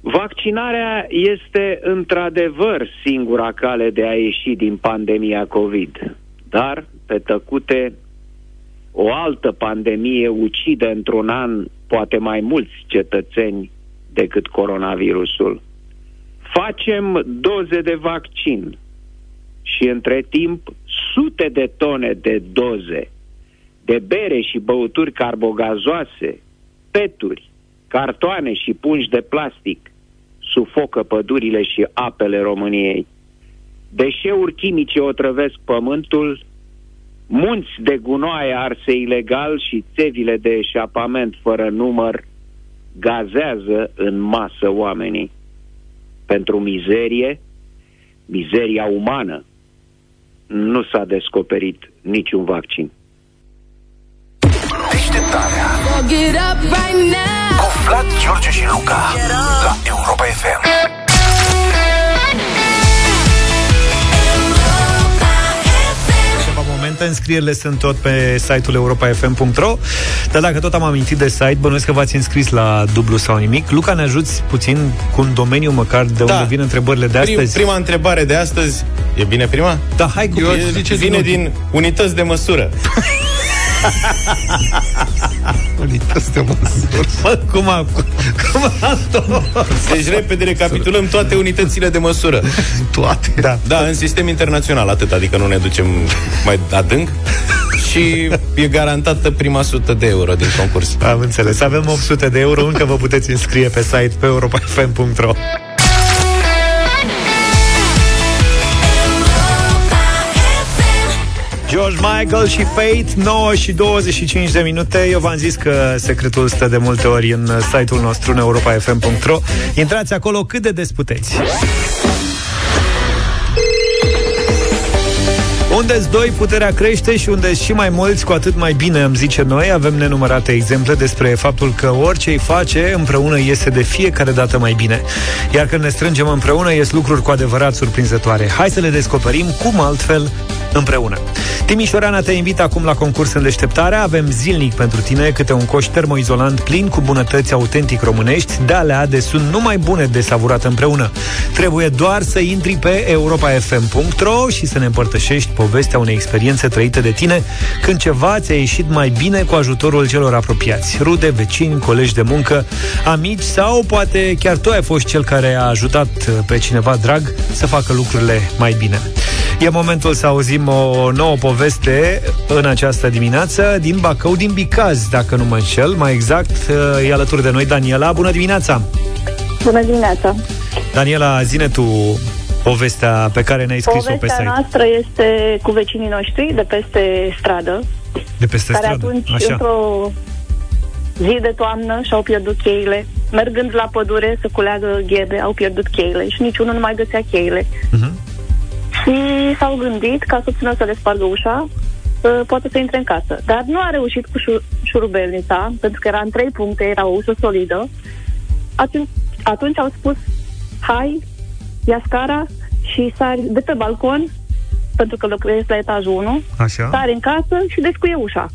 Vaccinarea este într-adevăr singura cale de a ieși din pandemia COVID, dar, pe tăcute, o altă pandemie ucide într-un an poate mai mulți cetățeni decât coronavirusul. Facem doze de vaccin și între timp sute de tone de doze de bere și băuturi carbogazoase, peturi, cartoane și pungi de plastic sufocă pădurile și apele României. Deșeuri chimice otrăvesc pământul, munți de gunoaie arse ilegal și țevile de eșapament fără număr gazează în masă oamenii. Pentru mizerie, mizeria umană, nu s-a descoperit niciun vaccin. Deșteptarea Cu Vlad, George și Luca La Europa FM Ceva momente, înscrierile sunt tot pe site-ul europa.fm.ro Dar dacă tot am amintit de site, bănuiesc că v-ați înscris la dublu sau nimic Luca, ne ajuți puțin cu un domeniu măcar de Da. unde vin întrebările de Prim, astăzi? prima întrebare de astăzi E bine prima? Da, hai cu Eu prima. zice vine din unități de măsură <laughs> Unități de măsură Bă, cum a, cum a Deci repede recapitulăm toate unitățile de măsură. Toate. Da. Da, în sistem internațional atât Adică nu ne ducem mai adânc. Și e garantată prima sută de euro din concurs. Am înțeles. Avem 800 de euro, încă vă puteți înscrie pe site pe europa.fm.ro George Michael și Fate 9 și 25 de minute. Eu v-am zis că secretul stă de multe ori în site-ul nostru în europa.fm.ro Intrați acolo cât de des puteți unde doi, puterea crește și unde și mai mulți, cu atât mai bine, îmi zice noi. Avem nenumărate exemple despre faptul că orice îi face, împreună iese de fiecare dată mai bine. Iar când ne strângem împreună, ies lucruri cu adevărat surprinzătoare. Hai să le descoperim cum altfel împreună. Timișoreana te invită acum la concurs în deșteptarea. Avem zilnic pentru tine câte un coș termoizolant plin cu bunătăți autentic românești, de alea de sunt numai bune de savurat împreună. Trebuie doar să intri pe europafm.ro și să ne împărtășești povestea unei experiențe trăite de tine când ceva ți-a ieșit mai bine cu ajutorul celor apropiați, rude, vecini, colegi de muncă, amici sau poate chiar tu ai fost cel care a ajutat pe cineva drag să facă lucrurile mai bine. E momentul să auzim o nouă poveste în această dimineață din Bacău, din Bicaz, dacă nu mă înșel. Mai exact, e alături de noi Daniela. Bună dimineața! Bună dimineața! Daniela, zine tu povestea pe care ne-ai scris-o pe Povestea site. noastră este cu vecinii noștri de peste stradă, De peste care stradă. atunci, Așa. într-o zi de toamnă, și-au pierdut cheile. Mergând la pădure să culeagă ghebe, au pierdut cheile și niciunul nu mai găsea cheile. Mhm. Și s-au gândit ca soțul meu să le spargă ușa, să poată să intre în casă. Dar nu a reușit cu șu- șurubelnița, pentru că era în trei puncte, era o ușă solidă. Atunci, atunci au spus, hai, ia scara și sari de pe balcon, pentru că locuiesc la etajul 1, Așa. sari în casă și descuie ușa.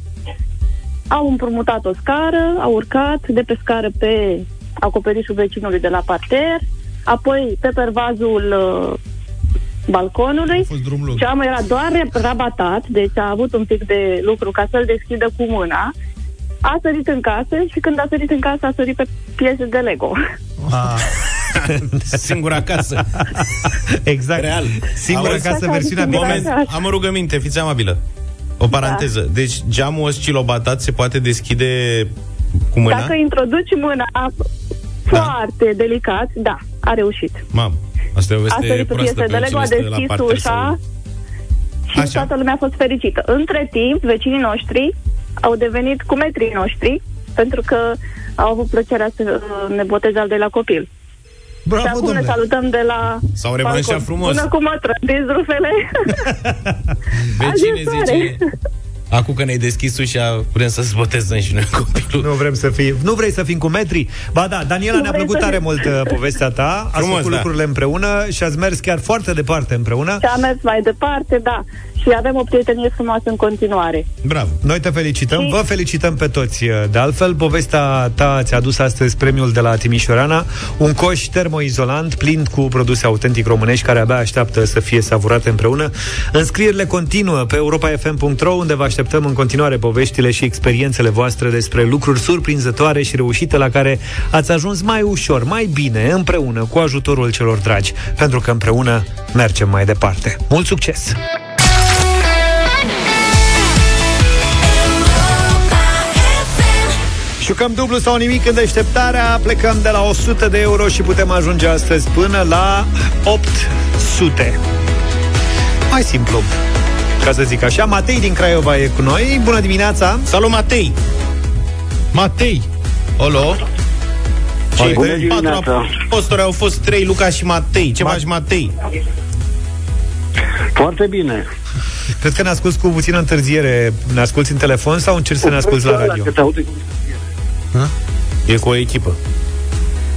Au împrumutat o scară, au urcat de pe scară pe acoperișul vecinului de la parter, apoi pe pervazul uh, balconului. Ceamul era doar rabatat, deci a avut un pic de lucru ca să-l deschidă cu mâna. A sărit în casă și când a sărit în casă a sărit pe piese de Lego. <laughs> <laughs> Singura casă Exact. Real Singura Auzi? casă, versiunea Moment, mică. Am o rugăminte, fiți amabilă O paranteză Da. Deci geamul oscilobatat se poate deschide cu mâna? Dacă introduci mâna foarte delicat, da, a reușit. Mam, asta e o A veste sărit pe proastă piese de Lego, a cine este la deschis parter ușa și Așa. toată lumea a fost fericită. Între timp, vecinii noștri au devenit cu metrii noștri pentru că au avut plăcerea să uh, ne boteze al doilea copil. Bravo, și acum domnule. ne salutăm de la S-au revanșat balcon. frumos. Până cu mă trădiți rufele. <laughs> <laughs> Vecine Ajutoare. zice Acum că ne-ai deschis ușa, vrem să-ți botezăm și noi copilul. Nu vrem să fii, nu vrei să fim cu metri? Ba da, Daniela, Nu ne-a vrei plăcut să tare fim. mult uh, povestea ta. Ați Frumos, făcut da. lucrurile împreună și ați mers chiar foarte departe împreună. Și am mers mai departe, da. Și avem o prietenie frumoasă în continuare. Bravo. Noi te felicităm, Și- vă felicităm pe toți. uh, De altfel, povestea ta ți-a adus astăzi premiul de la Timișoarana, un coș termoizolant plin cu produse autentic românești care abia așteaptă să fie savurate împreună. Înscrierile continuă pe europafm.ro unde vă așteptăm în continuare poveștile și experiențele voastre despre lucruri surprinzătoare și reușite la care ați ajuns mai ușor, mai bine, împreună, cu ajutorul celor dragi, pentru că împreună mergem mai departe. Mult succes! Jucăm dublu sau nimic în deșteptarea Plecăm de la 100 de euro și putem ajunge astăzi până la 800 Mai simplu Ca să zic așa, Matei din Craiova e cu noi Bună dimineața Salut, Matei! Matei. Olo. Cei Bună patru dimineața. apostoli au fost trei, Luca și Matei. Ce faci, Matei? Foarte bine. Cred că ne asculti cu puțină întârziere Ne asculti în telefon sau încerci să ne asculti la radio? Că te aude cu... E cu o echipă.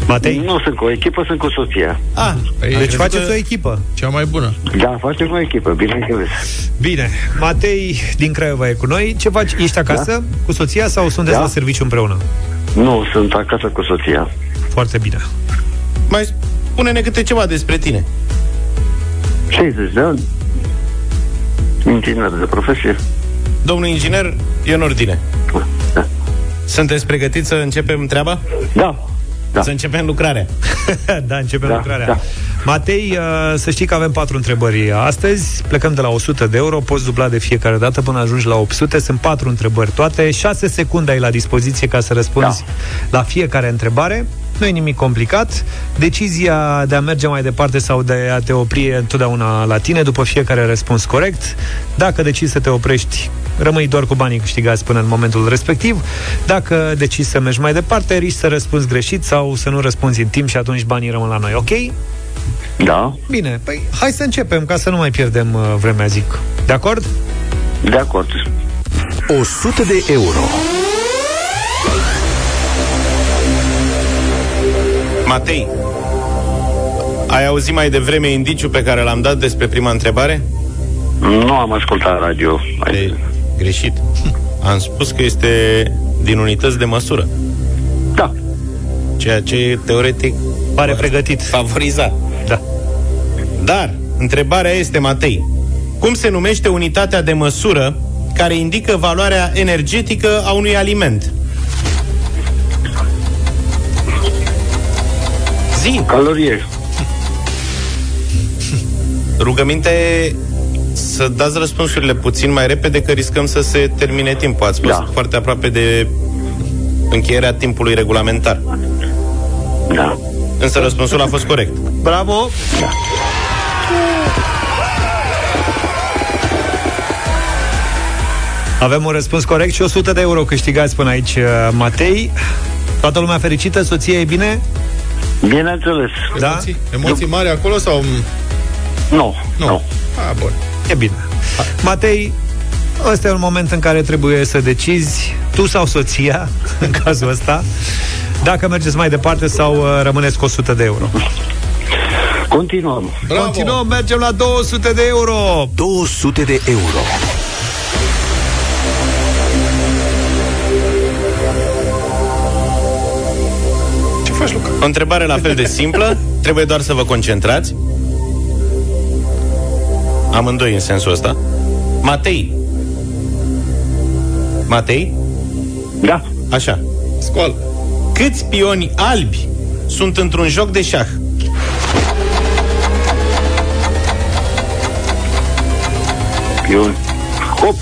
Matei? Nu sunt cu o echipă, sunt cu soția. Ah, Deci faceți o echipă Cea mai bună. Da, facem o echipă, bineînțeles. Bine, Matei din Craiova e cu noi Ce faci? Ești acasă da? cu soția sau sunteți Da. la serviciu împreună? Nu, sunt acasă cu soția. Foarte bine mai spune-ne câte ceva despre tine. 60 de ani. Inginer de profesie. Domnul inginer, e în ordine. Da. Sunteți pregătiți să începem treaba? Da. Da. Să începem lucrarea. <laughs> da, începem Da, lucrarea. da. Matei, uh, să știi că avem patru întrebări astăzi. Plecăm de la 100 de euro, poți dubla de fiecare dată până ajungi la 800. Sunt patru întrebări toate. 6 secunde ai la dispoziție ca să răspunzi la fiecare întrebare. Nu e nimic complicat. Decizia de a merge mai departe sau de a te opri e întotdeauna la tine după fiecare răspuns corect. Dacă decizi să te oprești, rămâi doar cu banii câștigați până în momentul respectiv. Dacă decizi să mergi mai departe, riști să răspunzi greșit sau să nu răspunzi în timp și atunci banii rămân la noi, ok? Da, Bine, păi hai să începem ca să nu mai pierdem uh, vremea, zic. De acord? de acord. 100 de euro. Matei, ai auzit mai devreme indiciul pe care l-am dat despre prima întrebare? Nu am ascultat radio. E greșit. Am spus că este din unități de măsură. Da. Ceea ce teoretic Pare pregătit. favoriza. Da. Dar, întrebarea este, Matei, cum se numește unitatea de măsură care indică valoarea energetică a unui aliment? Zi! Calorie. Rugăminte să dați răspunsurile puțin mai repede, că riscăm să se termine timpul. Ați fost Da. foarte aproape de încheierea timpului regulamentar. Da. Însă răspunsul a fost corect. Bravo! Avem un răspuns corect și 100 de euro câștigați până aici, uh, Matei. Toată lumea fericită? Soția e bine? Bineînțeles. Da? Emoții, emoții mari acolo sau... Nu, Nu. nu. A, bun. E bine. Matei, ăsta e un moment în care trebuie să decizi, tu sau soția, <laughs> în cazul ăsta, dacă mergeți mai departe sau uh, rămâneți cu 100 de euro. Continuăm. Bravo. Continuăm, mergem la 200 de euro. 200 de euro. Ce faci, Luca? O întrebare la fel de simplă, trebuie doar să vă concentrați. Amândoi în sensul ăsta. Matei. Matei? Da. Așa. Scoală. Câți pioni albi sunt într-un joc de șah? Eu... <laughs> 8.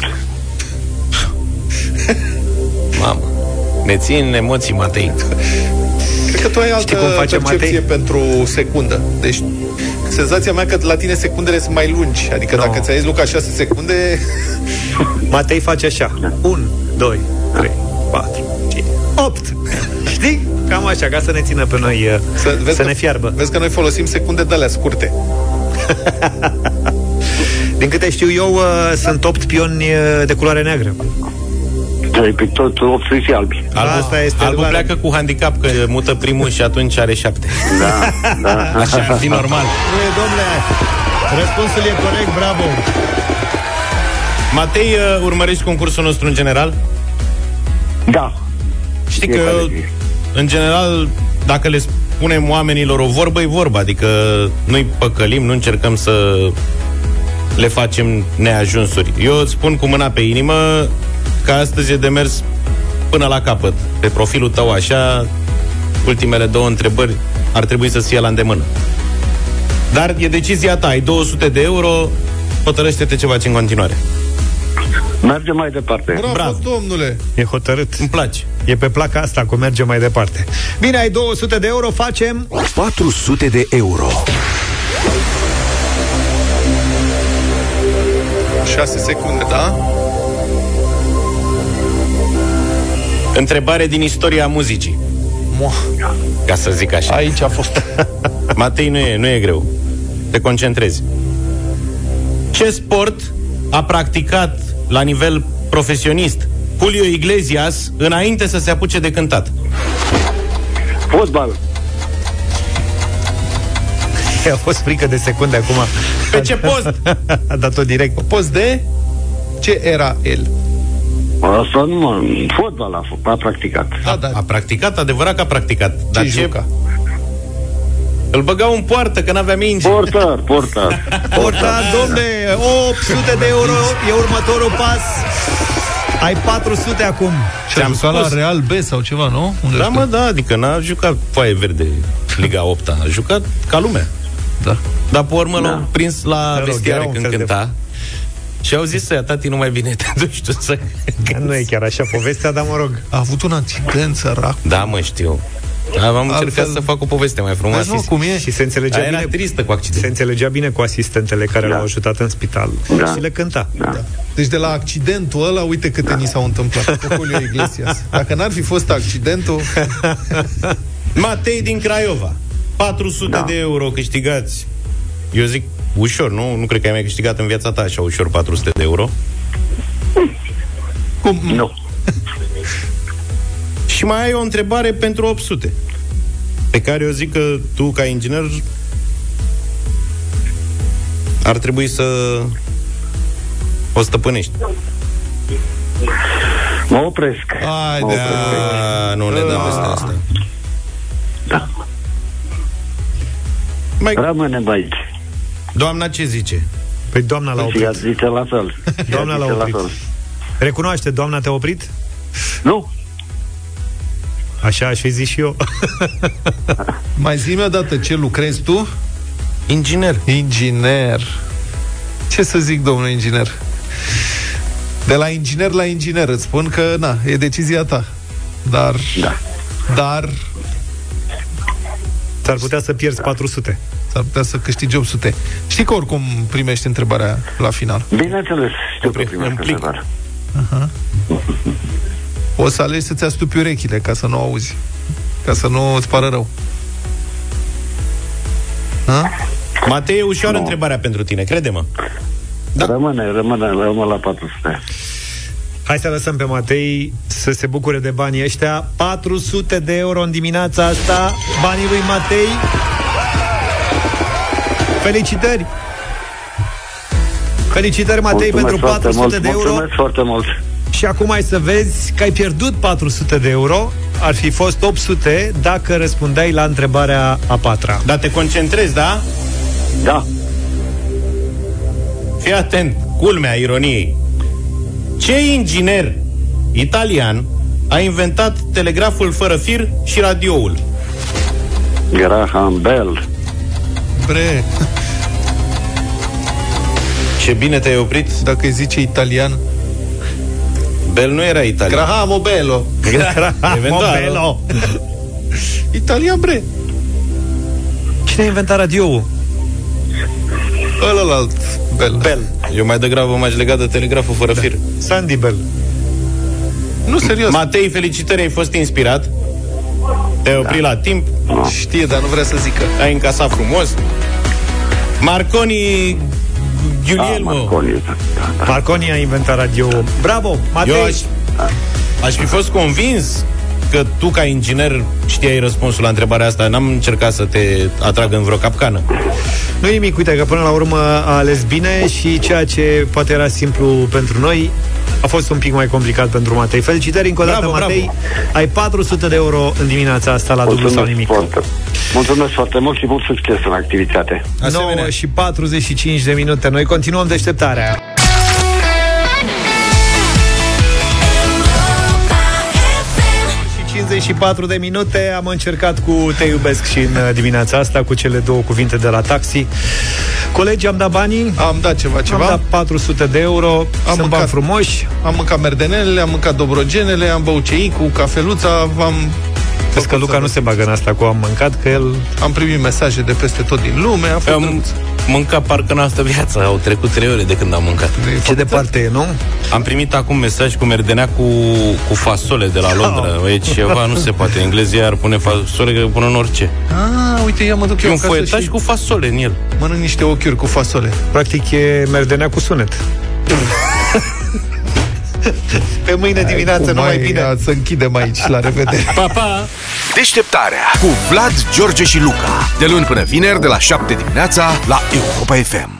Mamă. Ne țin emoții, Matei. Cred că tu ai altă cum face percepție Matei? pentru secundă. Deci, senzația mea că la tine secundele sunt mai lungi. Adică No. dacă ți-ai zis Luca 6 secunde... <laughs> Matei face așa. 1, 2, 3, 4, 5, 8. Știi? Cam așa, ca să ne țină pe noi, uh, să, vezi să că, ne fiarbă. Vezi că noi folosim secunde de alea scurte. <laughs> Din câte știu eu, uh, sunt 8 pioni uh, de culoare neagră. Ai pe tot 18 albi. Albul, Asta este albul adevărat. pleacă cu handicap, că mută primul și atunci are șapte. Da, da. <laughs> Așa ar fi normal. Nu e, domnule, răspunsul e corect, bravo. Matei, uh, urmărești concursul nostru în general? Da. Știi Fiecare că, zi. în general, dacă le spunem oamenilor o vorbă, e vorba. Adică noi păcălim, nu încercăm să le facem neajunsuri. Eu îți spun cu mâna pe inimă că astăzi e de mers până la capăt. Pe profilul tău așa, ultimele două întrebări ar trebui să fie la îndemână. Dar e decizia ta, ai 200 de euro, hotărăște-te ce faci în continuare. Mergem mai departe. Bravo, Bravo. domnule! E hotărât. Îmi place. E pe placa asta, cu merge mai departe. Bine, ai 200 de euro, facem... 400 de euro. 6 secunde, da? Întrebare din istoria muzicii, Moa. ca să zic așa. Aici a fost. <laughs> Matei, nu e, nu e greu. Te concentrezi. Ce sport a practicat la nivel profesionist Julio Iglesias înainte să se apuce de cântat? Fotbal. <laughs> A fost frică de secunde acum. Pe ce post? <laughs> A dat-o direct. Post de... Ce era el? Asta nu mă... Fotbal a, f- a practicat. Da, da. A practicat, adevărat că a practicat. Dar Ce ce? juca? Îl băgau în poartă, că n-avea mingi. Portar, portar. <laughs> Portar, domne, 800 de euro e următorul pas. Ai 400 acum. Și a Ți-am jucat la spus. Real B sau ceva, nu? Unde Da, juca? mă, da, adică n-a jucat foaie verde Liga 8 A jucat ca lumea. Da. Dar pe urmă Da. l-au prins la rog, vestiare era un când fel de- cânta. Și au zis să ia, tati, nu mai bine <laughs> te duci tu să... Nu e chiar așa povestea, dar mă rog. A avut un accident, sărac. Da, mă, știu. Am Altfel- încercat să fac o poveste mai Vezi, frumoasă. mă, cum e? Și se înțelegea Dar era bine tristă cu se accident. înțelegea bine cu asistentele care Da. l-au ajutat în spital Da. și le cânta. Da. Deci de la accidentul ăla, uite câte ni s-au întâmplat. Cu Julio Iglesias. Dacă n-ar fi fost accidentul... Matei din Craiova. 400 Da. de euro câștigați. Eu zic ușor, nu? Nu cred că ai mai câștigat în viața ta așa ușor 400 de euro. Cum? Nu. <laughs> Și mai ai o întrebare pentru 800. Pe care eu zic că tu, ca inginer, ar trebui să o stăpânești. Mă opresc. Hai Mă de opresc. A, nu ne dăm peste asta. Da. Mai... Rămânem aici. Doamna ce zice? Păi doamna l-a Și oprit. ea zice la fel. <laughs> Doamna Ea l-a zice oprit. fel. Recunoaște, doamna te-a oprit? Nu. Așa aș fi zis și eu. <laughs> Mai zi-mi odată ce lucrezi tu? Inginer. Inginer. Ce să zic, domnule inginer? De la inginer la inginer îți spun că, na, e decizia ta. Dar... Da. Dar S-ar putea să pierzi 400. S-ar putea să câștigi 800. Știi că oricum primești întrebarea la final. Bineînțeles, știu că Îmi primești plic. întrebare. O să alegi să-ți astupi urechile ca să nu auzi. Ca să nu îți pară rău. Ha? Matei, e ușoară Nu. întrebarea pentru tine, crede-mă. Da. Rămâne, rămâne, rămâne la 400. Hai să lăsăm pe Matei să se bucure de banii ăștia. 400 de euro în dimineața asta. Banii lui Matei. Felicitări! Felicitări, Matei, Mulțumesc pentru foarte 400 mult, de euro. Mulțumesc foarte mult. Și acum ai să vezi că ai pierdut 400 de euro. Ar fi fost 800 dacă răspundeai la întrebarea a patra. Dar te concentrezi, da? Da. Fii atent, culmea ironiei. Ce inginer italian a inventat telegraful fără fir și radioul? Graham Bell. Bre, Ce bine te-ai oprit? dacă îi zice italian. Bel nu era italian. Grahamo Bello. <laughs> Eventual. Belo. <laughs> Italian, bre. Cine a inventat radioul? Ălălalt Bell. Bell. Eu mai degrabă m-aș lega de telegraful fără fir. Sandy Bell. Nu, serios. Matei, felicitări, ai fost inspirat. Te-ai oprit la timp, Știe, dar nu vrea să zică. ai încasat frumos. Marconi Guglielmo. Marconi, da, da. Marconi a inventat radio. Bravo, Matei! Eu aș, aș fi fost convins că tu, ca inginer, știai răspunsul la întrebarea asta. N-am încercat să te atrag în vreo capcană. Nu nimic, uite că până la urmă a ales bine și ceea ce poate era simplu pentru noi a fost un pic mai complicat pentru Matei. Felicitări încă o dată, Bravo, Matei. Ai 400 de euro în dimineața asta la dublu sau nimic. foarte, mulțumesc foarte mult și mult succes în activitate. 9 și 45 de minute. Noi continuăm deșteptarea. Și 54 de minute am încercat cu Te iubesc și în uh, dimineața asta cu cele două cuvinte de la taxi. Colegi, am dat banii, Am dat ceva, ceva. am dat 400 de euro, am sunt mâncat. bani frumoși. Am mâncat merdenelele, am mâncat dobrogenele, am băut cei cu cafeluța, am... Vezi că Luca nu se bagă în asta cu am mâncat, că el... Am primit mesaje de peste tot din lume, a fost Am drăguț. mâncat parcă în asta viața. Au trecut trei ore de când am mâncat. Ce departe e, nu? Am primit acum mesaj cu merdenea cu, cu fasole de la Londra. E ceva, nu se poate. Englezii ar pune fasole, că pun în orice. Ah, uite, ia mă duc E eu un acasă foietaj și cu fasole în el. mănânc niște ochiuri cu fasole. Practic e merdenea cu sunet. <laughs> Pe mâine dimineață, numai bine. ia, Să închidem aici, la revedere. Pa, pa! Deșteptarea cu Vlad, George și Luca. De luni până vineri, de la 7 dimineața, la Europa FM.